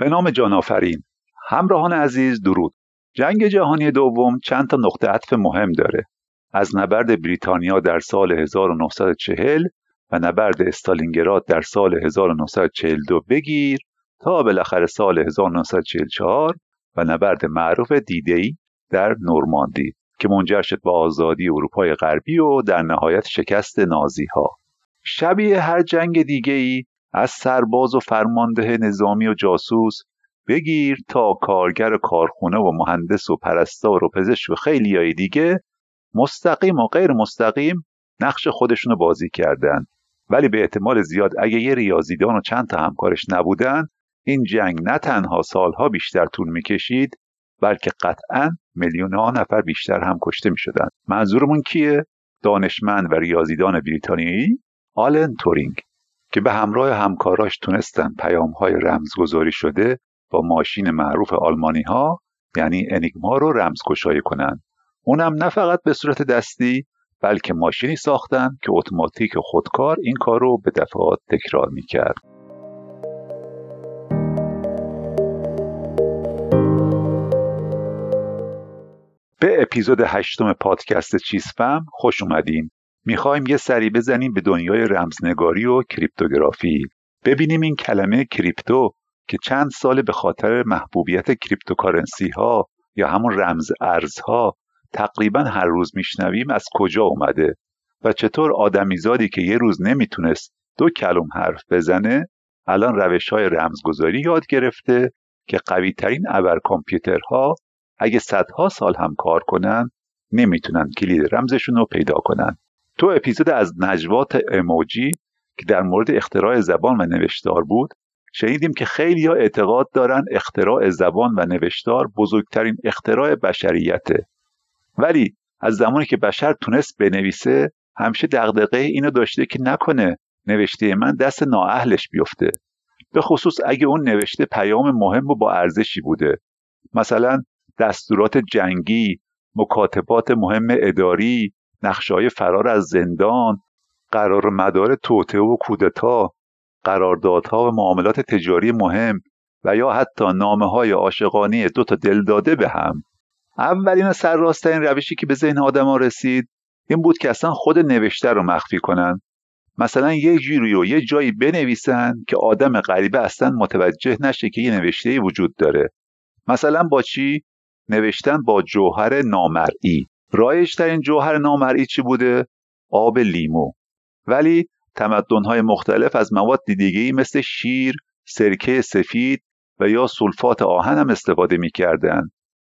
به نام جان آفرین. همراهان عزیز درود. جنگ جهانی دوم چند تا نقطه عطف مهم داره. از نبرد بریتانیا در سال 1940 و نبرد استالینگراد در سال 1942 بگیر تا بالاخره سال 1944 و نبرد معروف دیدی در نورماندی که منجر شد به آزادی اروپای غربی و در نهایت شکست نازی ها شبیه هر جنگ دیگه ای از سرباز و فرمانده نظامی و جاسوس بگیر تا کارگر کارخونه و مهندس و پرستار و پزشک و خیلی های دیگه مستقیم و غیر مستقیم نقش خودشونو بازی کردن. ولی به احتمال زیاد اگه یه ریاضیدان و چند تا همکارش نبودن این جنگ نه تنها سالها بیشتر طول می‌کشید بلکه قطعا میلیون ها نفر بیشتر هم کشته می‌شدن. منظورمون کیه؟ دانشمند و ریاضیدان بریتانیایی؟ آلن تورینگ. که به همراه همکاراش تونستن پیام های رمزگذاری شده با ماشین معروف آلمانی ها یعنی انیگما رو رمزگشایی کنن. اونم نه فقط به صورت دستی بلکه ماشینی ساختن که اتوماتیک خودکار این کار رو به دفعات تکرار می‌کرد. به اپیزود هشتم پادکست چیزفم خوش اومدین. می‌خوایم یه سری بزنیم به دنیای رمزنگاری و cryptography. ببینیم این کلمه crypto که چند سال به خاطر محبوبیت cryptocurrency ها یا همون رمز ارزها تقریبا هر روز میشنویم از کجا اومده و چطور آدمیزادی که یه روز نمی‌تونست دو کلم حرف بزنه الان روش های رمزگذاری یاد گرفته که قوی ترین ابر کامپیوترها اگه صدها سال هم کار کنن نمی‌تونن کلید رمزشون رو پیدا کنن. تو اپیزود از نجوات اموجی که در مورد اختراع زبان و نوشتار بود شنیدیم که خیلی ها اعتقاد دارن اختراع زبان و نوشتار بزرگترین اختراع بشریته. ولی از زمانی که بشر تونست بنویسه همیشه دغدغه اینو داشته که نکنه نوشته من دست نااهلش بیفته. به خصوص اگه اون نوشته پیام مهم و با ارزشی بوده. مثلا دستورات جنگی مکاتبات مهم اداری نقشه فرار از زندان قرار مدار توته و کودتا قراردادها و معاملات تجاری مهم و یا حتی نامه های عاشقانه دو تا دلداده به هم. اولین و سرراستترین روشی که به ذهن آدما رسید این بود که اصلا خود نوشته رو مخفی کنن. مثلا یه جوری و یه جایی بنویسن که آدم غریبه اصلا متوجه نشه که یه نوشته وجود داره. مثلا با چی؟ نوشتن با جوهر نامرئی. رایجترین جوهر نامرئی چی بوده آب لیمو ولی تمدن‌های مختلف از مواد دیگه‌ای مثل شیر، سرکه سفید و یا سولفات آهن هم استفاده می‌کردن.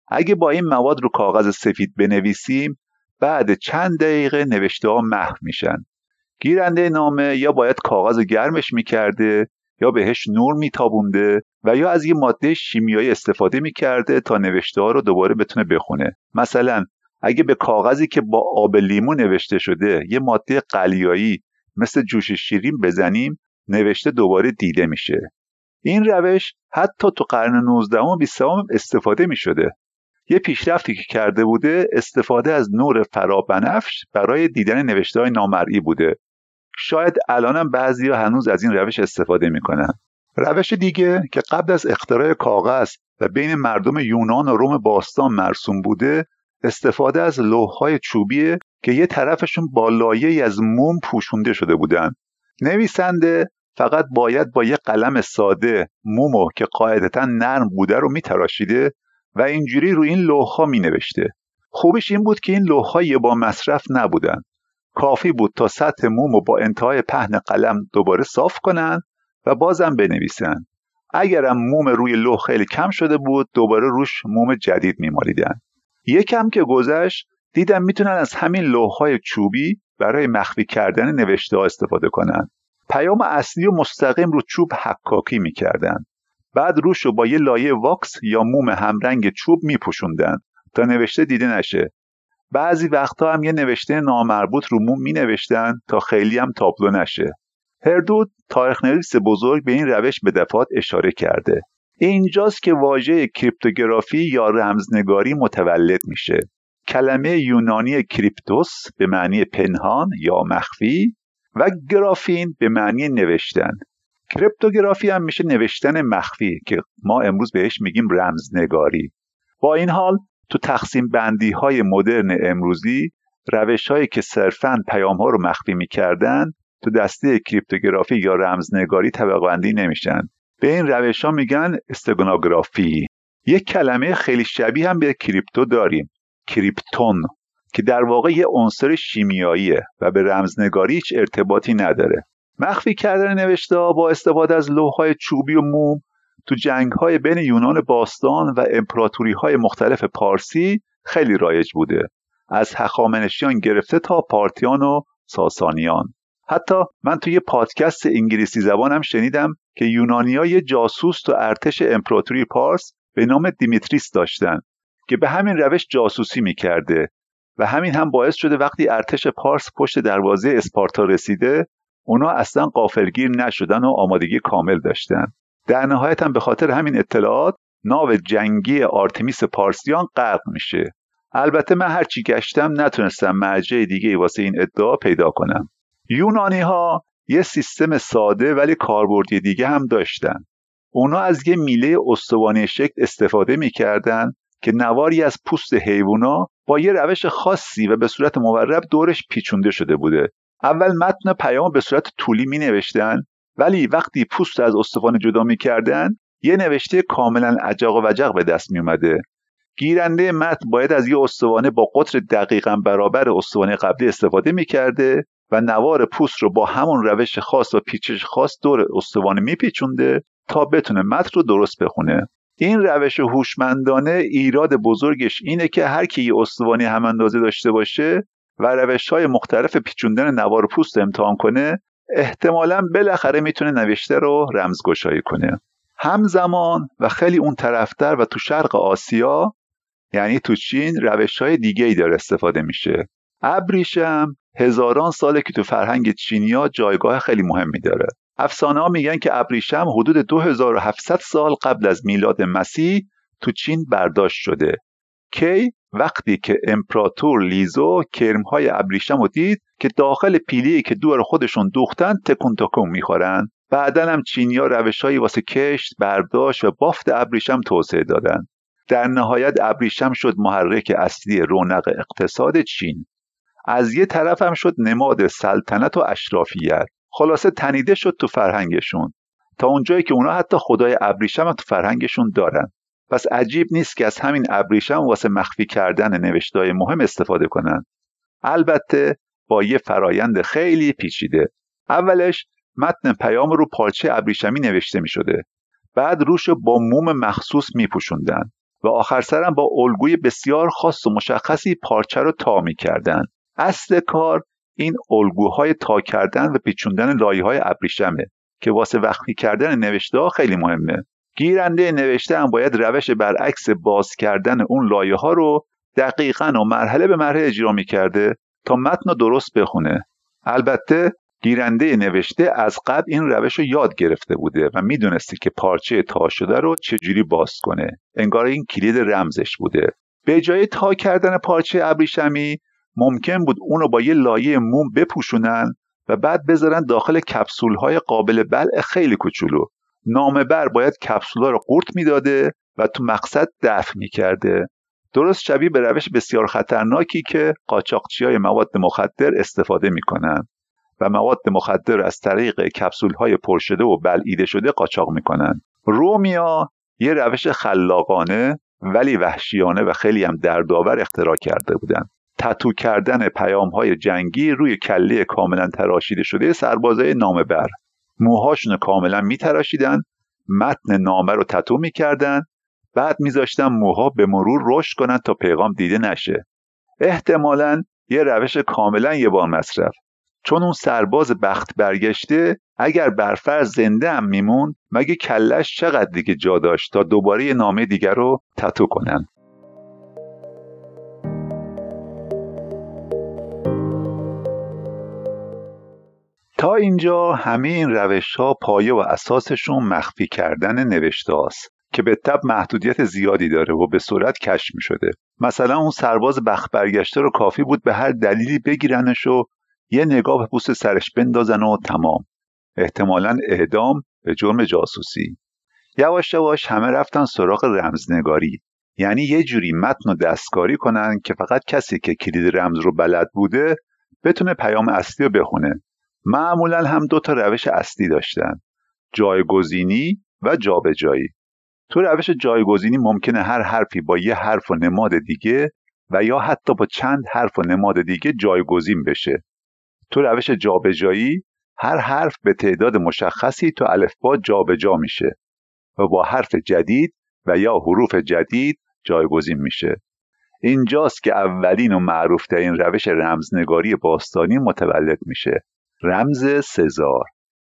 اگه با این مواد رو کاغذ سفید بنویسیم بعد چند دقیقه نوشته ها محو میشن. گیرنده نامه یا باید کاغذ گرمش می‌کرده یا بهش نور میتابونده و یا از یه ماده شیمیایی استفاده می‌کرده تا نوشته ها رو دوباره بتونه بخونه مثلا اگه به کاغذی که با آب لیمو نوشته شده یه ماده قلیایی مثل جوش شیرین بزنیم نوشته دوباره دیده میشه. این روش حتی تو قرن 19 و 20 استفاده می شده. یه پیشرفتی که کرده بوده استفاده از نور فرابنفش برای دیدن نوشته های نامرئی بوده. شاید الانم بعضی هنوز از این روش استفاده می‌کنن. روش دیگه که قبل از اختراع کاغذ و بین مردم یونان و روم باستان مرسوم بوده استفاده از لوحهای چوبیه که یه طرفشون با لایه از موم پوشونده شده بودن. نویسنده فقط باید با یه قلم ساده مومو که قاعدتا نرم بوده رو میتراشیده و اینجوری روی این لوحها مینوشته. خوبش این بود که این لوحها با مصرف نبودن. کافی بود تا سطح موم با انتهای پهن قلم دوباره صاف کنن و بازم بنویسن. اگرم موم روی لوح خیلی کم شده بود دوباره روش موم جدید میمالیدن. یکم که گذشت دیدم می‌تونن از همین لوحهای چوبی برای مخفی کردن نوشته ها استفاده کنن. پیام اصلی و مستقیم رو چوب حکاکی می‌کردن. بعد روش رو با یه لایه واکس یا موم همرنگ چوب میپوشوندن تا نوشته دیده نشه. بعضی وقتها هم یه نوشته نامربوط رو موم می نوشتن تا خیلی هم تابلو نشه. هردود تاریخ نویس بزرگ به این روش به دفعات اشاره کرده. اینجاست که واژه کریپتوگرافی یا رمزنگاری متولد میشه. کلمه یونانی کریپتوس به معنی پنهان یا مخفی و گرافین به معنی نوشتن. کریپتوگرافی هم میشه نوشتن مخفی که ما امروز بهش میگیم رمزنگاری. با این حال تو تقسیم بندی های مدرن امروزی روش هایی که صرفا پیام ها رو مخفی می‌کردن تو دسته کریپتوگرافی یا رمزنگاری طبقه بندی نمیشن. به این روش ها میگن استگنوگرافی یک کلمه خیلی شبیه هم به کریپتو داریم کریپتون که در واقع یه عنصر شیمیاییه و به رمزنگاری هیچ ارتباطی نداره. مخفی کردن نوشته با استفاده از لوحهای چوبی و موم تو جنگ های بین یونان باستان و امپراتوری های مختلف پارسی خیلی رایج بوده. از هخامنشیان گرفته تا پارتیان و ساسانیان. حتی من توی پادکست انگلیسی زبانم شنیدم که یونانیا یه جاسوس تو ارتش امپراتوری پارس به نام دیمیتریس داشتن که به همین روش جاسوسی می‌کرده و همین هم باعث شده وقتی ارتش پارس پشت دروازه اسپارتا رسیده اونا اصلا قافلگیر نشدن و آمادگی کامل داشتن. در نهایت هم به خاطر همین اطلاعات ناو جنگی آرتمیس پارسیان غرق میشه. البته من هرچی گشتم نتونستم مرجع دیگه واسه این ادعا پیدا کنم. یونانی ها یه سیستم ساده ولی کاربردی دیگه هم داشتن. اونا از یه میله استوانه شکل استفاده می‌کردن که نواری از پوست حیوونا با یه روش خاصی و به صورت مورب دورش پیچونده شده بوده. اول متن پیام به صورت طولی می نوشتن ولی وقتی پوست از استوانه جدا می کردن یه نوشته کاملا عجق و وجق به دست می اومده گیرنده متن باید از یه استوانه با قطر دقیقا برابر استوانه قبلی استفاده می کرده و نوار پوست رو با همون روش خاص و پیچش خاص دور استوانه میپیچونده تا بتونه متن رو درست بخونه. این روش هوشمندانه ایراد بزرگش اینه که هر کی یه استوانه هم اندازه داشته باشه و روش های مختلف پیچوندن نوار پوست امتحان کنه احتمالا بالاخره می‌تونه نوشته رو رمزگشایی کنه. همزمان و خیلی اون طرفتر و تو شرق آسیا یعنی تو چین روش های دیگه ای داره استفاده میشه. ابریشم هزاران ساله که تو فرهنگ چینیا جایگاه خیلی مهمی داره. افسانه ها میگن که ابریشم حدود 2700 سال قبل از میلاد مسیح تو چین برداشت شده. کی؟ وقتی که امپراتور لیزو کرمهای ابریشم رو دید که داخل پیلی که دور خودشون دوختن تکون تکون می‌خورن. بعدا هم چینیا روشهایی واسه کشت برداشت و بافت ابریشم توسعه دادن. در نهایت ابریشم شد محرک اصلی رونق اقتصاد چین. از یه طرف هم شد نماد سلطنت و اشرافیت. خلاصه تنیده شد تو فرهنگشون. تا اونجایی که اونا حتی خدای ابریشم تو فرهنگشون دارن. پس عجیب نیست که از همین ابریشم واسه مخفی کردن نوشتای مهم استفاده کنن. البته با یه فرایند خیلی پیچیده. اولش متن پیام رو پارچه ابریشمی نوشته می شده بعد روش با موم مخصوص می پوشوندن و آخر سرم با الگوی بسیار خاص و مشخصی پارچه رو تا می کردن. اصل کار این الگوهای تا کردن و پیچوندن لایه های ابریشمه که واسه وقتی کردن نوشته ها خیلی مهمه. گیرنده نوشته هم باید روش برعکس باز کردن اون لایه ها رو دقیقا و مرحله به مرحله اجرا می‌کرده تا متن رو درست بخونه. البته گیرنده نوشته از قبل این روش رو یاد گرفته بوده و می‌دونسته که پارچه تا شده رو چجوری باز کنه. انگار این کلید رمزش بوده. به جای تا کردن پارچه ابریشمی ممکن بود اونو با یه لایه موم بپوشونن و بعد بذارن داخل کپسول های قابل بلع خیلی کوچولو. نامه بر باید کپسول ها رو قورت می‌داده و تو مقصد دفع می‌کرده. درست شبیه به روش بسیار خطرناکی که قاچاقچی های مواد مخدر استفاده می‌کنن و مواد مخدر از طریق کپسول های پرشده و بلعیده شده قاچاق می‌کنن. رومیا یه روش خلاقانه ولی وحشیانه و خیلی هم دردآور اختراع کرده بودن. تتو کردن پیام های جنگی روی کله کاملا تراشیده شده سربازای نامه بر موهاشون کاملا میتراشیدن متن نامه رو تتو می‌کردن بعد میذاشتن موها به مرور رشد کنن تا پیغام دیده نشه. احتمالا یه روش کاملا یه بار مصرف. چون اون سرباز بخت برگشته اگر برفرض زنده هم میمون مگه کلش چقدر دیگه جا داشت تا دوباره یه نامه دیگر رو تتو کنن؟ تا اینجا همه این روش ها پایه و اساسشون مخفی کردن نوشته هاست که به تب محدودیت زیادی داره و به صورت کشف می شده مثلا اون سرباز بخت برگشته رو کافی بود به هر دلیلی بگیرنش و یه نگاه به پوست سرش بندازن و تمام. احتمالا اعدام به جرم جاسوسی. یواش یواش همه رفتن سراغ رمزنگاری. یعنی یه جوری متن و دستکاری کنن که فقط کسی که کلید رمز رو بلد بوده بتونه پیام اصلی رو بخونه. معمولا هم دو تا روش اصلی داشتن جایگزینی و جابجایی. تو روش جایگزینی ممکنه هر حرفی با یه حرف و نماد دیگه و یا حتی با چند حرف و نماد دیگه جایگزین بشه. تو روش جابجایی هر حرف به تعداد مشخصی تو الفبا جابجا میشه و با حرف جدید و یا حروف جدید جایگزین میشه. اینجاست که اولین و معروفترین روش رمزنگاری باستانی متولد میشه. رمز سزار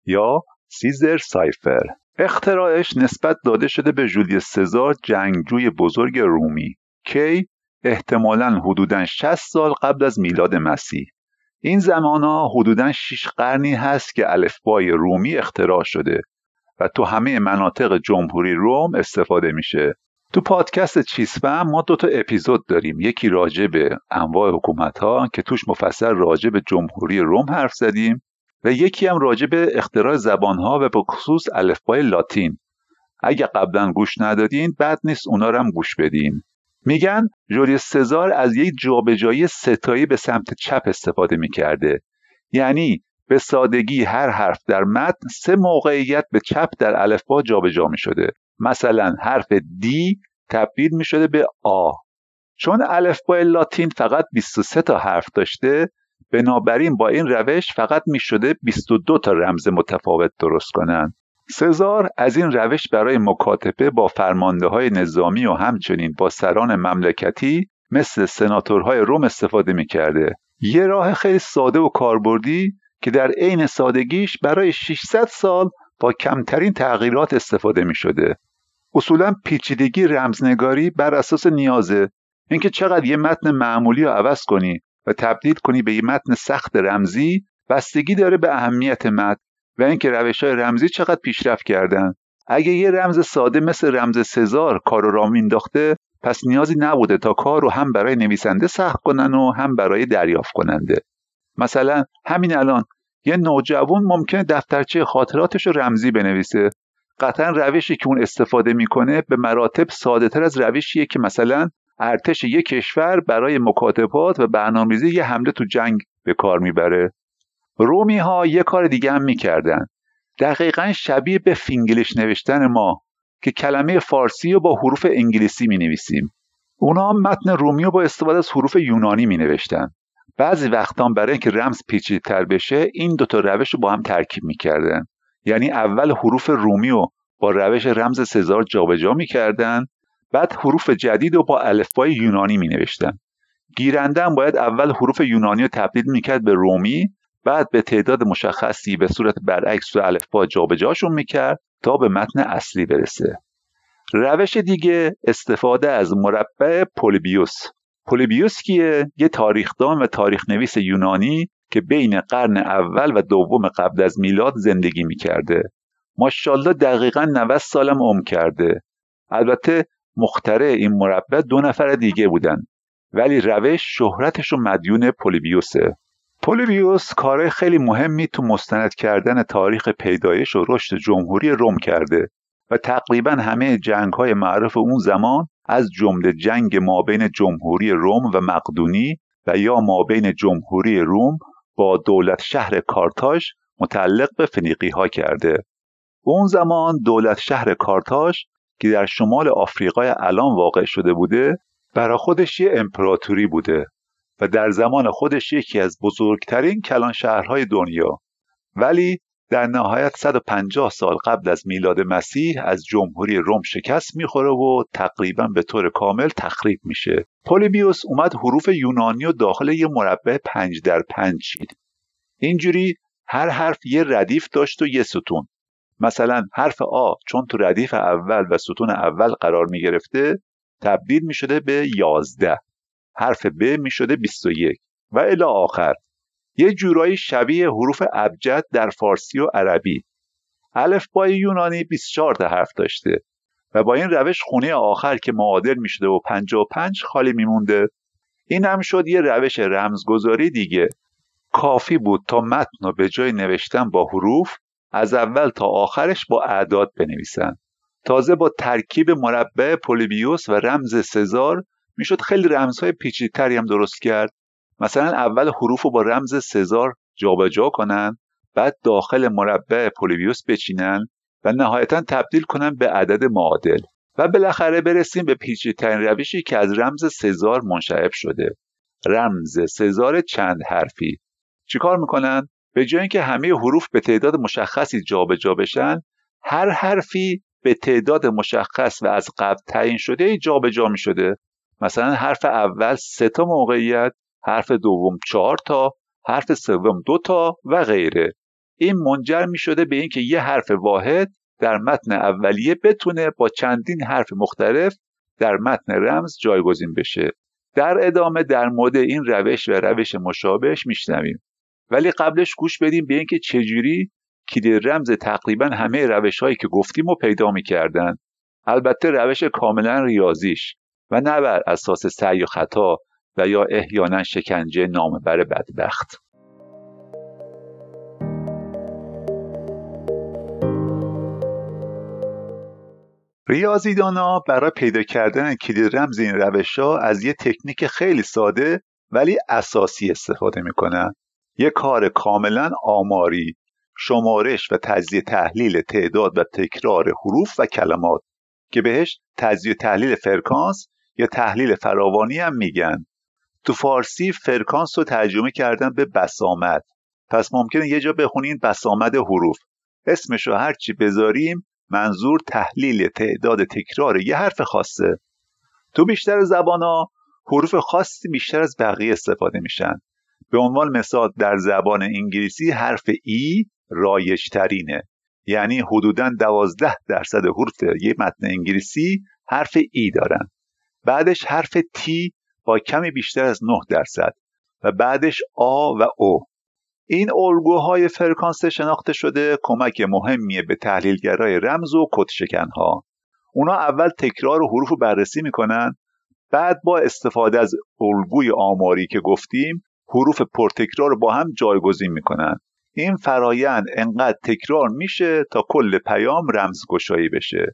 یا سیزر سایفر. اختراعش نسبت داده شده به جولیوس سزار جنگجوی بزرگ رومی کی احتمالا حدودا 60 سال قبل از میلاد مسیح. این زمان ها حدودا 6 قرنی هست که الفبای رومی اختراع شده و تو همه مناطق جمهوری روم استفاده میشه. تو پادکست چیسفم ما دو تا اپیزود داریم. یکی راجع به انواع حکومت ها که توش مفصل راجع به جمهوری روم حرف زدیم و یکی هم راجع به اختراع زبان ها و به خصوص الفبای لاتین. اگه قبلا گوش ندادین بد نیست اونا رو هم گوش بدین. میگن جولیوس سزار از یک جابجایی ستایی به سمت چپ استفاده می‌کرده. یعنی به سادگی هر حرف در متن سه موقعیت به چپ در الفبا جابجا می شده مثلا حرف دی تبدیل می شده به آ چون الفبای لاتین فقط 23 تا حرف داشته بنابراین با این روش فقط می شده 22 تا رمز متفاوت درست کنند سزار از این روش برای مکاتبه با فرمانده های نظامی و همچنین با سران مملکتی مثل سناتورهای روم استفاده می کرده. یه راه خیلی ساده و کاربردی که در عین سادگیش برای 600 سال با کمترین تغییرات استفاده می شده. اصولا پیچیدگی رمزنگاری بر اساس نیازه اینکه چقدر یه متن معمولی رو عوض کنی و تبدیل کنی به یه متن سخت رمزی بستگی داره به اهمیت متن و اینکه روش های رمزی چقدر پیشرفت کردن. اگه یه رمز ساده مثل رمز سزار کار رو را مینداخته پس نیازی نبوده تا کار رو هم برای نویسنده سخت کنن و هم برای دریافت کننده. مثلا همین الان یه نوجوان ممکنه دفترچه خاطراتش رو رمزی بنویسه. قطعا روشی که اون استفاده می‌کنه به مراتب ساده تر از روشیه که مثلا ارتش یک کشور برای مکاتبات و برنامه‌ریزی یه حمله تو جنگ به کار می‌بره. رومی ها یه کار دیگه هم می‌کردن. دقیقا شبیه به فینگلیش نوشتن ما که کلمه فارسی رو با حروف انگلیسی می نویسیم اونا هم متن رومی رو با استفاده از حروف یونانی می نوشتن بعضی وقتا برای اینکه رمز پیچیده‌تر بشه این دوتا روش رو با هم ترکیب می‌کردن. یعنی اول حروف رومی رو با روش رمز سزار جابجا می‌کردن بعد حروف جدید رو با الفبای یونانی می نوشتن گیرنده هم باید اول حروف یونانی رو تبدیل می‌کرد به رومی بعد به تعداد مشخصی به صورت برعکس تو الفبا جابجاشون می‌کرد تا به متن اصلی برسه. روش دیگه استفاده از مربع پولیبیوس. پولیبیوس کیه؟ یه تاریخدان و تاریخ نویس یونانی که بین قرن اول و دوم قبل از میلاد زندگی می‌کرده. ماشاءالله دقیقا 90 سالم عمر کرده. البته مختره این مربع دو نفر دیگه بودن ولی روش شهرتش و مدیون پولیبیوسه. پولیبیوس کار خیلی مهمی تو مستند کردن تاریخ پیدایش و رشد جمهوری روم کرده و تقریبا همه جنگ های معروف اون زمان از جمله جنگ مابین جمهوری روم و مقدونی و یا مابین جمهوری روم با دولت شهر کارتاژ متعلق به فنیقی ها کرده. اون زمان دولت شهر کارتاژ که در شمال آفریقای الان واقع شده بوده برا خودش یه امپراتوری بوده و در زمان خودش یکی از بزرگترین کلان شهرهای دنیا ولی در نهایت 150 سال قبل از میلاد مسیح از جمهوری روم شکست می‌خوره و تقریبا به طور کامل تخریب میشه. پولیبیوس اومد حروف یونانی و داخل یه مربع پنج در پنج چید. اینجوری هر حرف یه ردیف داشت و یه ستون. مثلا حرف آ چون تو ردیف اول و ستون اول قرار می‌گرفته تبدیل می‌شده به یازده. حرف ب می‌شده 21 و الی آخر. یه جورایی شبیه حروف ابجد در فارسی و عربی. الفبای یونانی 24 تا حرف داشته و با این روش خونه آخر که معادل می‌شده و 55 خالی میمونده. این هم شد یه روش رمزگذاری دیگه. کافی بود تا متن رو به جای نوشتن با حروف از اول تا آخرش با اعداد بنویسن. تازه با ترکیب مربع پولیبیوس و رمز سزار می‌شد خیلی رمزهای پیچیدتری هم درست کرد. مثلا اول حروف رو با رمز سزار جابجا کنن بعد داخل مربع پولیبیوس بچینن و نهایتا تبدیل کنن به عدد معادل. و بالاخره برسیم به پیچیدترین روشی که از رمز سزار منشعب شده. رمز سزار چند حرفی. چیکار می‌کنن؟ به جای اینکه همه حروف به تعداد مشخصی جابجا بشن هر حرفی به تعداد مشخص و از قبل تعیین شده جابجا می شده مثلا حرف اول سه تا موقعیت حرف دوم چهار تا حرف سوم دو تا و غیره. این منجر می شده به اینکه یه حرف واحد در متن اولیه بتونه با چندین حرف مختلف در متن رمز جایگزین بشه. در ادامه در مورد این روش و روش مشابهش میشنویم. ولی قبلش گوش بدیم به اینکه چجوری کلید رمز تقریبا همه روش هایی که گفتیم رو پیدا می‌کردن. البته روش کاملا ریاضیش و نه بر اساس سعی و خطا و یا احیانا شکنجه نامبر بدبخت. ریاضیدانا برای پیدا کردن کلید رمز این روش ها از یه تکنیک خیلی ساده ولی اساسی استفاده می‌کنن. یه کار کاملا آماری شمارش و تجزیه تحلیل تعداد و تکرار حروف و کلمات که بهش تجزیه تحلیل فرکانس یا تحلیل فراوانی هم میگن. تو فارسی فرکانس رو ترجمه کردن به بسامد. پس ممکنه یه جا بخونین بسامد حروف. اسمش رو هرچی بذاریم منظور تحلیل تعداد تکرار یه حرف خاصه. تو بیشتر زبان ها حروف خاصی بیشتر از بقیه استفاده میشن. به عنوان مثال در زبان انگلیسی حرف ای رایجترینه. یعنی حدودا دوازده درصد حروف یه متن انگلیسی حرف ای دارن. بعدش حرف تی با کمی بیشتر از 9 درصد و بعدش آ و او. این الگوهای فرکانس شناخته شده کمک مهمیه به تحلیلگرای رمز و کدشکنها اونا اول تکرار حروف رو بررسی می‌کنن بعد با استفاده از الگوی آماری که گفتیم حروف پرتکرار رو با هم جایگزین می‌کنن. این فرایند انقدر تکرار میشه تا کل پیام رمزگشایی بشه.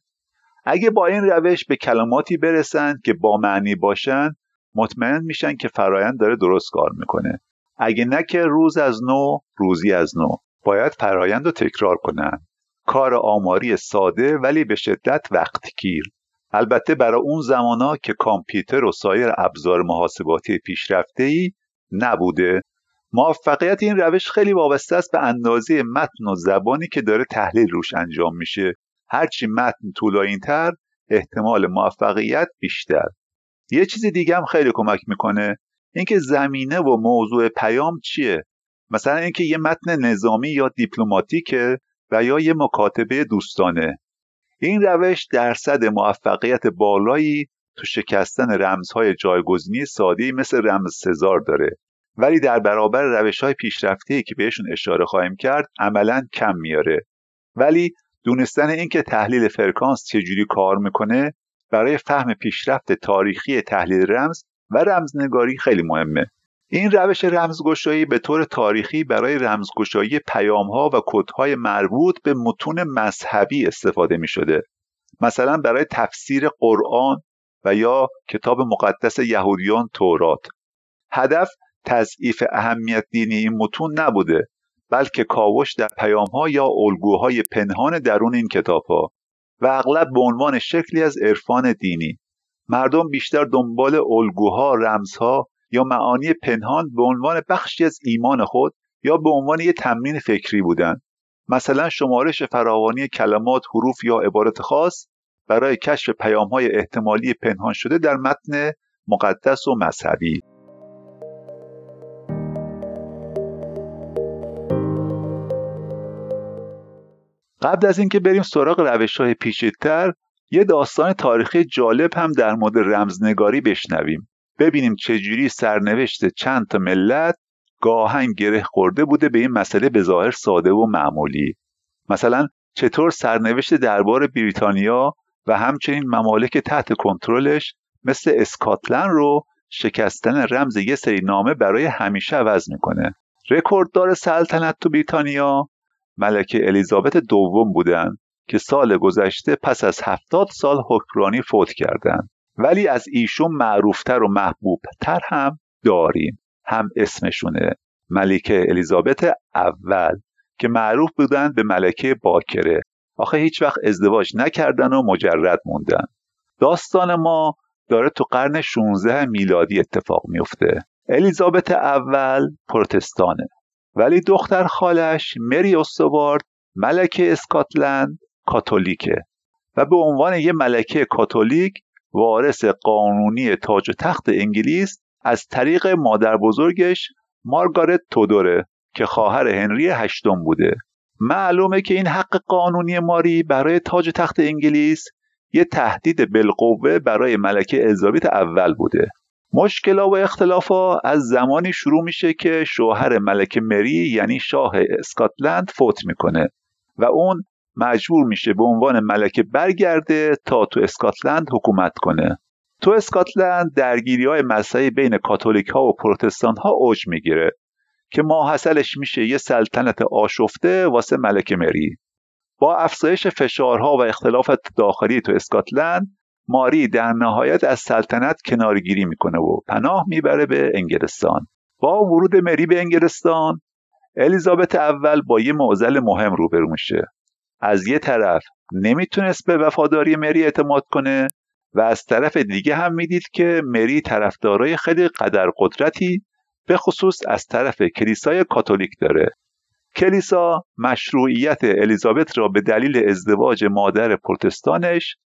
اگه با این روش به کلماتی برسن که با معنی باشن مطمئن میشن که فرایند داره درست کار می‌کنه. اگه نه که روز از نو روزی از نو. باید فرایند رو تکرار کنن. کار آماری ساده ولی به شدت وقت گیر البته برای اون زمانا که کامپیوتر و سایر ابزار محاسباتی پیشرفته ای نبوده. موفقیت این روش خیلی وابسته است به اندازه متن و زبانی که داره تحلیل روش انجام میشه. هرچی متن طولانی تر احتمال موفقیت بیشتر. یه چیز دیگه هم خیلی کمک می‌کنه اینکه زمینه و موضوع پیام چیه؟ مثلا اینکه یه متن نظامی یا دیپلماتیکه و یا یه مکاتبه دوستانه. این روش درصد موفقیت بالایی تو شکستن رمزهای جایگزینی ساده‌ای مثل رمز سزار داره. ولی در برابر روش های پیشرفته که بهشون اشاره خواهیم کرد عملا کم میاره. ولی دونستن اینکه تحلیل فرکانس چجوری کار می‌کنه برای فهم پیشرفت تاریخی تحلیل رمز و رمزنگاری خیلی مهمه. این روش رمزگشایی به طور تاریخی برای رمزگشایی پیامها و کدهای مربوط به متون مذهبی استفاده می شده. مثلا برای تفسیر قرآن و یا کتاب مقدس یهودیان تورات. هدف تضعیف اهمیت دینی این متون نبوده بلکه کاوش در پیامها یا الگوهای پنهان درون این کتابها. و اغلب به عنوان شکلی از عرفان دینی. مردم بیشتر دنبال الگوها رمزها یا معانی پنهان به عنوان بخشی از ایمان خود یا به عنوان یک تمرین فکری بودند مثلا شمارش فراوانی کلمات حروف یا عبارت خاص برای کشف پیامهای احتمالی پنهان شده در متن مقدس و مذهبی. قبل از اینکه بریم سراغ روش های پیچیدتر یه داستان تاریخی جالب هم در مورد رمزنگاری بشنویم. ببینیم چجوری سرنوشت چند تا ملت گاهن گره خورده بوده به این مسئله به ظاهر ساده و معمولی. مثلا چطور سرنوشت دربار بریتانیا و همچنین ممالک تحت کنترلش مثل اسکاتلند رو شکستن رمز یه سری نامه برای همیشه عوض می‌کنه. رکورددار سلطنت تو بریتانیا ملکه الیزابت دوم بودند که سال گذشته پس از هفتاد سال حکمرانی فوت کردند. ولی از ایشون معروفتر و محبوبتر هم داریم. هم اسمشونه. ملکه الیزابت اول که معروف بودند به ملکه باکره. آخه هیچ وقت ازدواج نکردن و مجرد موندن. داستان ما داره تو قرن 16 میلادی اتفاق میفته. الیزابت اول پروتستانه. ولی دختر خالش مری استوارد ملکه اسکاتلند کاتولیکه و به عنوان یه ملکه کاتولیک وارث قانونی تاج و تخت انگلیس از طریق مادر بزرگش مارگارت تودوره که خواهر هنری هشتم بوده. معلومه که این حق قانونی ماری برای تاج تخت انگلیس یه تهدید بالقوه برای ملکه الیزابت اول بوده. مشکلا و اختلافا از زمانی شروع میشه که شوهر ملکه مری یعنی شاه اسکاتلند فوت می‌کنه و اون مجبور میشه به عنوان ملکه برگرده تا تو اسکاتلند حکومت کنه. تو اسکاتلند درگیری های مذهبی بین کاتولیک ها و پروتستان ها اوج می‌گیره که ماحصلش میشه یه سلطنت آشفته واسه ملکه مری. با افزایش فشارها و اختلافات داخلی تو اسکاتلند ماری در نهایت از سلطنت کنارگیری می‌کنه و پناه می‌بره به انگلستان. با ورود مری به انگلستان الیزابت اول با یه معضل مهم روبرو میشه. از یه طرف نمی‌تونست به وفاداری مری اعتماد کنه و از طرف دیگه هم می‌دید که مری طرفدارای خیلی قدر قدرتی به خصوص از طرف کلیسای کاتولیک داره. کلیسا مشروعیت الیزابت را به دلیل ازدواج مادر پروتستانش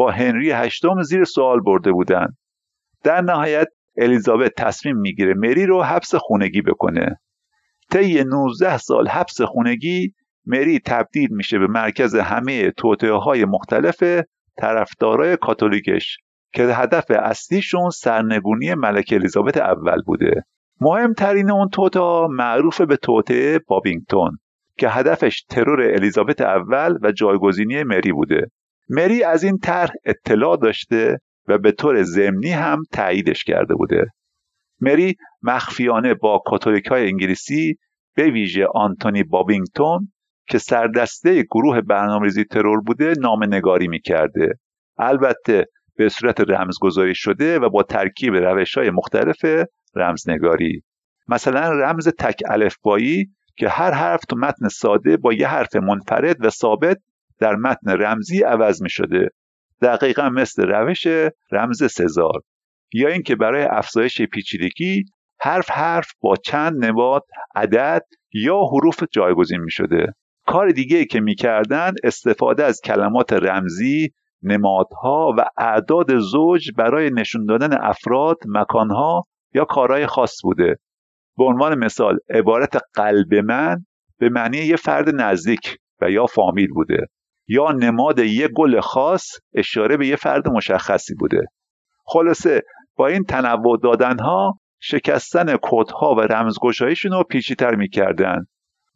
با هنری هشتم زیر سوال برده بودند در نهایت الیزابت تصمیم می‌گیره مری رو حبس خونگی بکنه. طی 19 سال حبس خونگی مری تبدیل میشه به مرکز همه توطئه های مختلف طرفدارای کاتولیکش که هدف اصلیشون سرنگونی ملکه الیزابت اول بوده. مهمترین اون توتا معروف به توطعه بابینگتون که هدفش ترور الیزابت اول و جایگزینی مری بوده. مری از این طرح اطلاع داشته و به طور ضمنی هم تاییدش کرده بوده. مری مخفیانه با کاتولیک های انگلیسی به ویژه آنتونی بابینگتون که سردسته گروه برنامه‌ریزی ترور بوده نامنگاری می‌کرده. البته به صورت رمزگذاری شده و با ترکیب روش های مختلف رمزنگاری. مثلا رمز تک الفبایی که هر حرف تو متن ساده با یه حرف منفرد و ثابت در متن رمزی عوض می شده دقیقا مثل روش رمز سزار. یا اینکه برای افزایش پیچیدگی حرف حرف با چند نبات عدد یا حروف جایگزین می شده کار دیگه که می‌کردن استفاده از کلمات رمزی نمادها و اعداد زوج برای نشون دادن افراد مکانها یا کارهای خاص بوده. به عنوان مثال عبارت قلب من به معنی یه فرد نزدیک و یا فامیل بوده. یا نماد یه گل خاص اشاره به یه فرد مشخصی بوده. خلاصه با این تنوع دادنها شکستن کدها و رمزگشاییشون رو پیچیتر می‌کردن.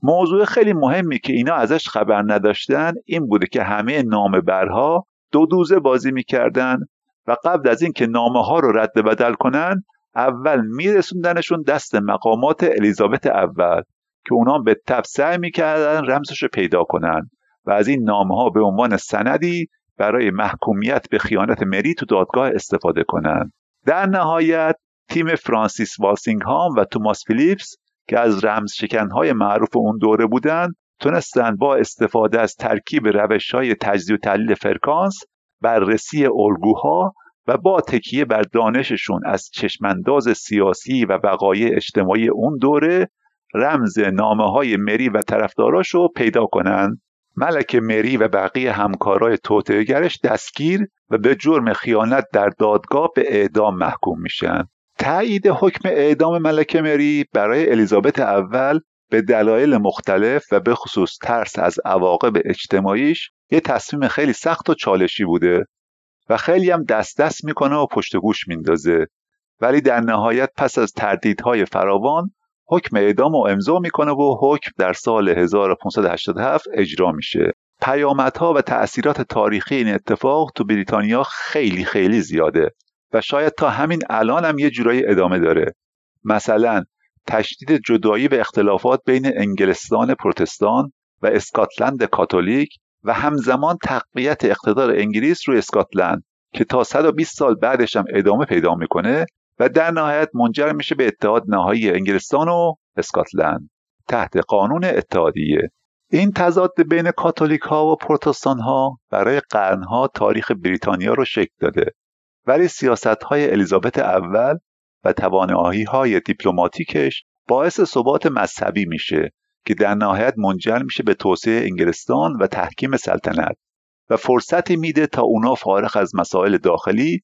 موضوع خیلی مهمی که اینا ازش خبر نداشتن این بوده که همه نامه برها دو دوزه بازی می‌کردن و قبل از اینکه نامه ها رو رد بدل کنن اول میرسوندنشون دست مقامات الیزابت اول که اونا به تب سعی می‌کردن رمزش رو پیدا کنن. و از این نامه ها به عنوان سندی برای محکومیت به خیانت مری تو دادگاه استفاده کنند. در نهایت تیم فرانسیس والسینگهام و توماس فیلیپس که از رمز شکنهای معروف اون دوره بودند تونستن با استفاده از ترکیب روش های تجزیه و تحلیل فرکانس بررسی الگوها و با تکیه بر دانششون از چشمانداز سیاسی و وقایع اجتماعی اون دوره رمز نامه های مری و طرفداراش رو پیدا کنند ملک مری و بقیه همکارای توطئهگرش دستگیر و به جرم خیانت در دادگاه به اعدام محکوم میشن. تایید حکم اعدام ملکه مری برای الیزابت اول به دلایل مختلف و به خصوص ترس از عواقب اجتماعیش یه تصمیم خیلی سخت و چالشی بوده و خیلی هم دست دست می‌کنه و پشت گوش میندازه. ولی در نهایت پس از تردیدهای فراوان حکم اعدام رو امضا می‌کنه و حکم در سال 1587 اجرا میشه. پیامدها و تأثیرات تاریخی این اتفاق تو بریتانیا خیلی خیلی زیاده و شاید تا همین الان هم یه جورایی ادامه داره. مثلا تشدید جدایی و اختلافات بین انگلستان پروتستان و اسکاتلند کاتولیک و همزمان تقویت اقتدار انگلیس روی اسکاتلند که تا 120 سال بعدش هم ادامه پیدا می‌کنه و در نهایت منجر میشه به اتحاد نهایی انگلستان و اسکاتلند تحت قانون اتحادیه. این تضاد بین کاتولیک ها و پروتستان ها برای قرنها تاریخ بریتانیا رو شکل داده. ولی سیاست های الیزابت اول و توانایی های دیپلماتیکش باعث ثبات مذهبی میشه که در نهایت منجر میشه به توسعه انگلستان و تحکیم سلطنت و فرصتی میده تا اونا فارغ از مسائل داخلی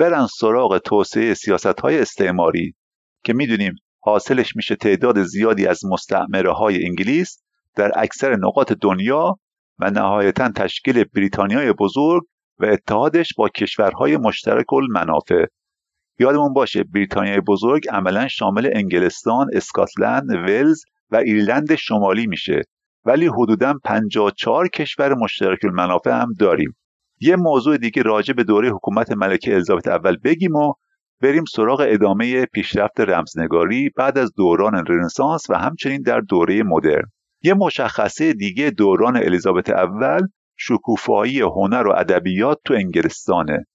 برن سراغ توسعه سیاست های استعماری که می‌دونیم حاصلش میشه تعداد زیادی از مستعمره های انگلیس در اکثر نقاط دنیا و نهایتا تشکیل بریتانیای بزرگ و اتحادش با کشورهای مشترک المنافع. یادمون باشه بریتانیای بزرگ عملا شامل انگلستان، اسکاتلند، ولز و ایرلند شمالی میشه ولی حدودا 54 کشور مشترک المنافع هم داریم. یه موضوع دیگه راجع به دوره حکومت ملکه الیزابت اول بگیم و بریم سراغ ادامه پیشرفت رمزنگاری بعد از دوران رنسانس و همچنین در دوره مدرن. یه مشخصه دیگه دوران الیزابت اول شکوفایی هنر و ادبیات تو انگلستانه.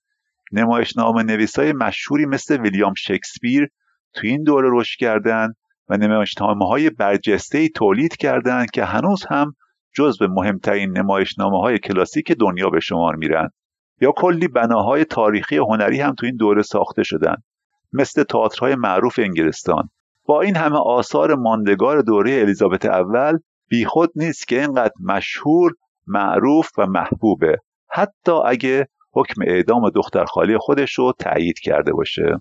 نمایشنامه نویسای مشهوری مثل ویلیام شکسپیر تو این دوره رشد کردن و نمایشنامه های برجسته تولید کردند که هنوز هم جزو مهمترین نمایشنامه های کلاسیک دنیا به شمار میرن. یا کلی بناهای تاریخی هنری هم تو این دوره ساخته شدن. مثل تئاترهای معروف انگلستان. با این همه آثار ماندگار دوره الیزابت اول بیخود نیست که اینقدر مشهور معروف و محبوبه. حتی اگه حکم اعدام دختر خالی خودش رو تایید کرده باشه.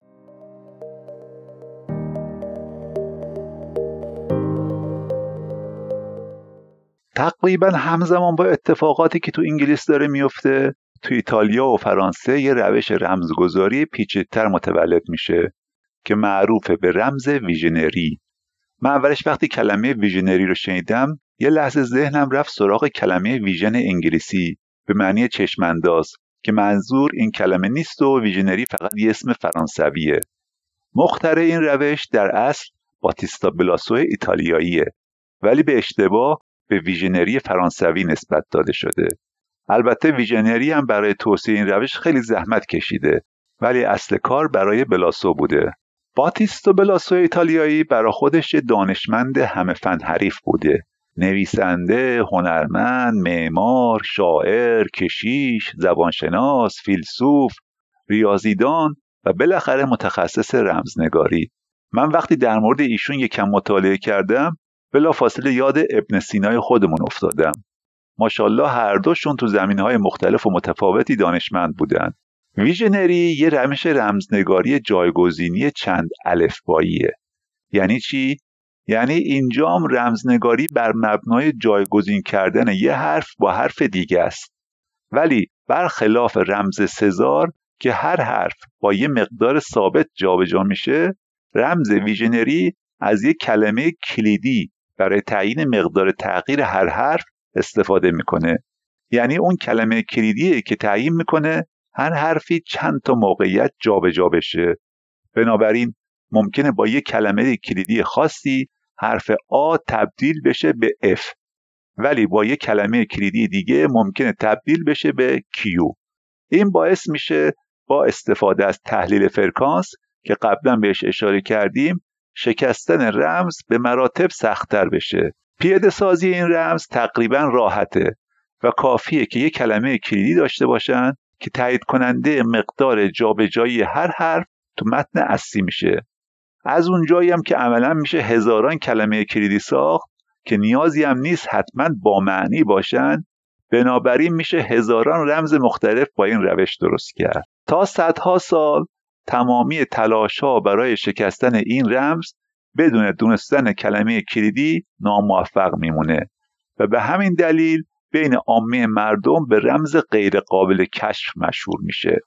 تقریبا همزمان با اتفاقاتی که تو انگلیس داره میفته تو ایتالیا و فرانسه یه روش رمزگذاری پیچیده‌تر متولد میشه که معروفه به رمز ویژنری. من اولش وقتی کلمه ویژنری رو شنیدم یه لحظه ذهنم رفت سراغ کلمه vision انگلیسی به معنی چشم‌انداز که منظور این کلمه نیست و ویژنری فقط یه اسم فرانسویه. مخترع این روش در اصل باتیستا بلاسو ایتالیاییه ولی به اشتباه به ویژنری فرانسوی نسبت داده شده. البته ویژنری هم برای توسعه این روش خیلی زحمت کشیده ولی اصل کار برای بلاسو بوده. باتیستو بلاسو ایتالیایی برای خودش دانشمند همه فن حریف بوده. نویسنده، هنرمند، معمار، شاعر، کشیش، زبانشناس، فیلسوف، ریاضیدان و بالاخره متخصص رمزنگاری. من وقتی در مورد ایشون یکم مطالعه کردم بلافاصله یاد ابن سینای خودمون افتادم. ماشاءالله هر دوشون تو زمین های مختلف و متفاوتی دانشمند بودن. ویژنری یه روش رمزنگاری جایگزینی چند الفباییه. یعنی چی؟ یعنی اینجام رمزنگاری بر مبنای جایگزین کردن یه حرف با حرف دیگه است. ولی برخلاف رمز سزار که هر حرف با یه مقدار ثابت جابجا میشه رمز ویژنری از یک کلمه کلیدی برای تعیین مقدار تغییر هر حرف استفاده می‌کنه. یعنی اون کلمه کلیدیه که تعیین می‌کنه هر حرفی چند تا موقعیت جابجا جا بشه. بنابراین ممکنه با یک کلمه کلیدی خاصی حرف آ تبدیل بشه به F. ولی با یک کلمه کلیدی دیگه ممکنه تبدیل بشه به کیو این باعث میشه با استفاده از تحلیل فرکانس که قبلا بهش اشاره کردیم شکستن رمز به مراتب سختتر بشه. پیاده سازی این رمز تقریبا راحته و کافیه که یک کلمه کلیدی داشته باشن که تایید کننده مقدار جابجایی هر حرف تو متن اصلی میشه. از اونجایی هم که عملا میشه هزاران کلمه کلیدی ساخت که نیازی هم نیست حتما با معنی باشن بنابراین میشه هزاران رمز مختلف با این روش درست کرد. تا صدها سال تمامی تلاش ها برای شکستن این رمز بدون دونستن کلمه کلیدی ناموفق میمونه و به همین دلیل بین عامه مردم به رمز غیر قابل کشف مشهور میشه.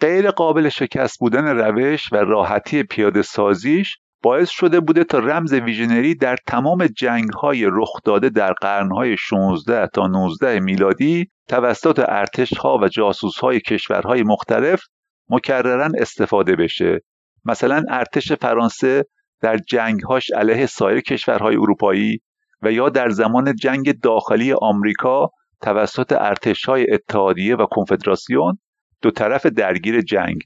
غیر قابل شکست بودن روش و راحتی پیاده سازیش باعث شده بوده تا رمز ویژنری در تمام جنگ های رخ داده در قرنهای 16 تا 19 میلادی توسط ارتش ها و جاسوس های کشورهای مختلف مکررن استفاده بشه. مثلا ارتش فرانسه در جنگهاش علیه سایر کشورهای اروپایی و یا در زمان جنگ داخلی آمریکا توسط ارتشهای اتحادیه و کنفدراسیون دو طرف درگیر جنگ.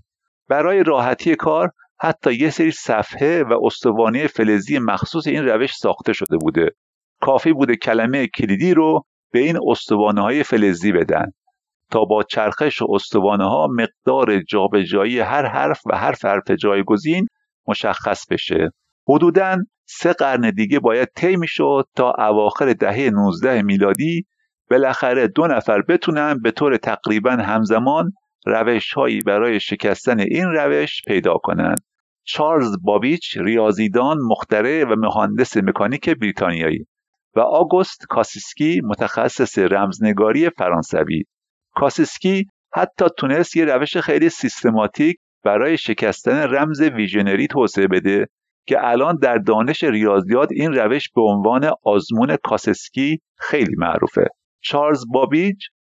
برای راحتی کار حتی یه سری صفحه و استوانه فلزی مخصوص این روش ساخته شده بوده. کافی بوده کلمه کلیدی رو به این استوانه های فلزی بدن. تا با چرخش استوانه ها مقدار جابجایی هر حرف و هر حرف جایگزین مشخص بشه حدوداً سه قرن دیگه باید طی می‌شد تا اواخر دهه 19 میلادی بالاخره دو نفر بتونن به طور تقریبا همزمان روش هایی برای شکستن این روش پیدا کنند. چارلز بابیچ ریاضیدان مخترع و مهندس مکانیک بریتانیایی و آگوست کاسیسکی متخصص رمزنگاری فرانسوی کاسیسکی حتی تونست یه روش خیلی سیستماتیک برای شکستن رمز ویژنری توسعه بده که الان در دانش ریاضیات این روش به عنوان آزمون کاسیسکی خیلی معروفه. چارلز بابیج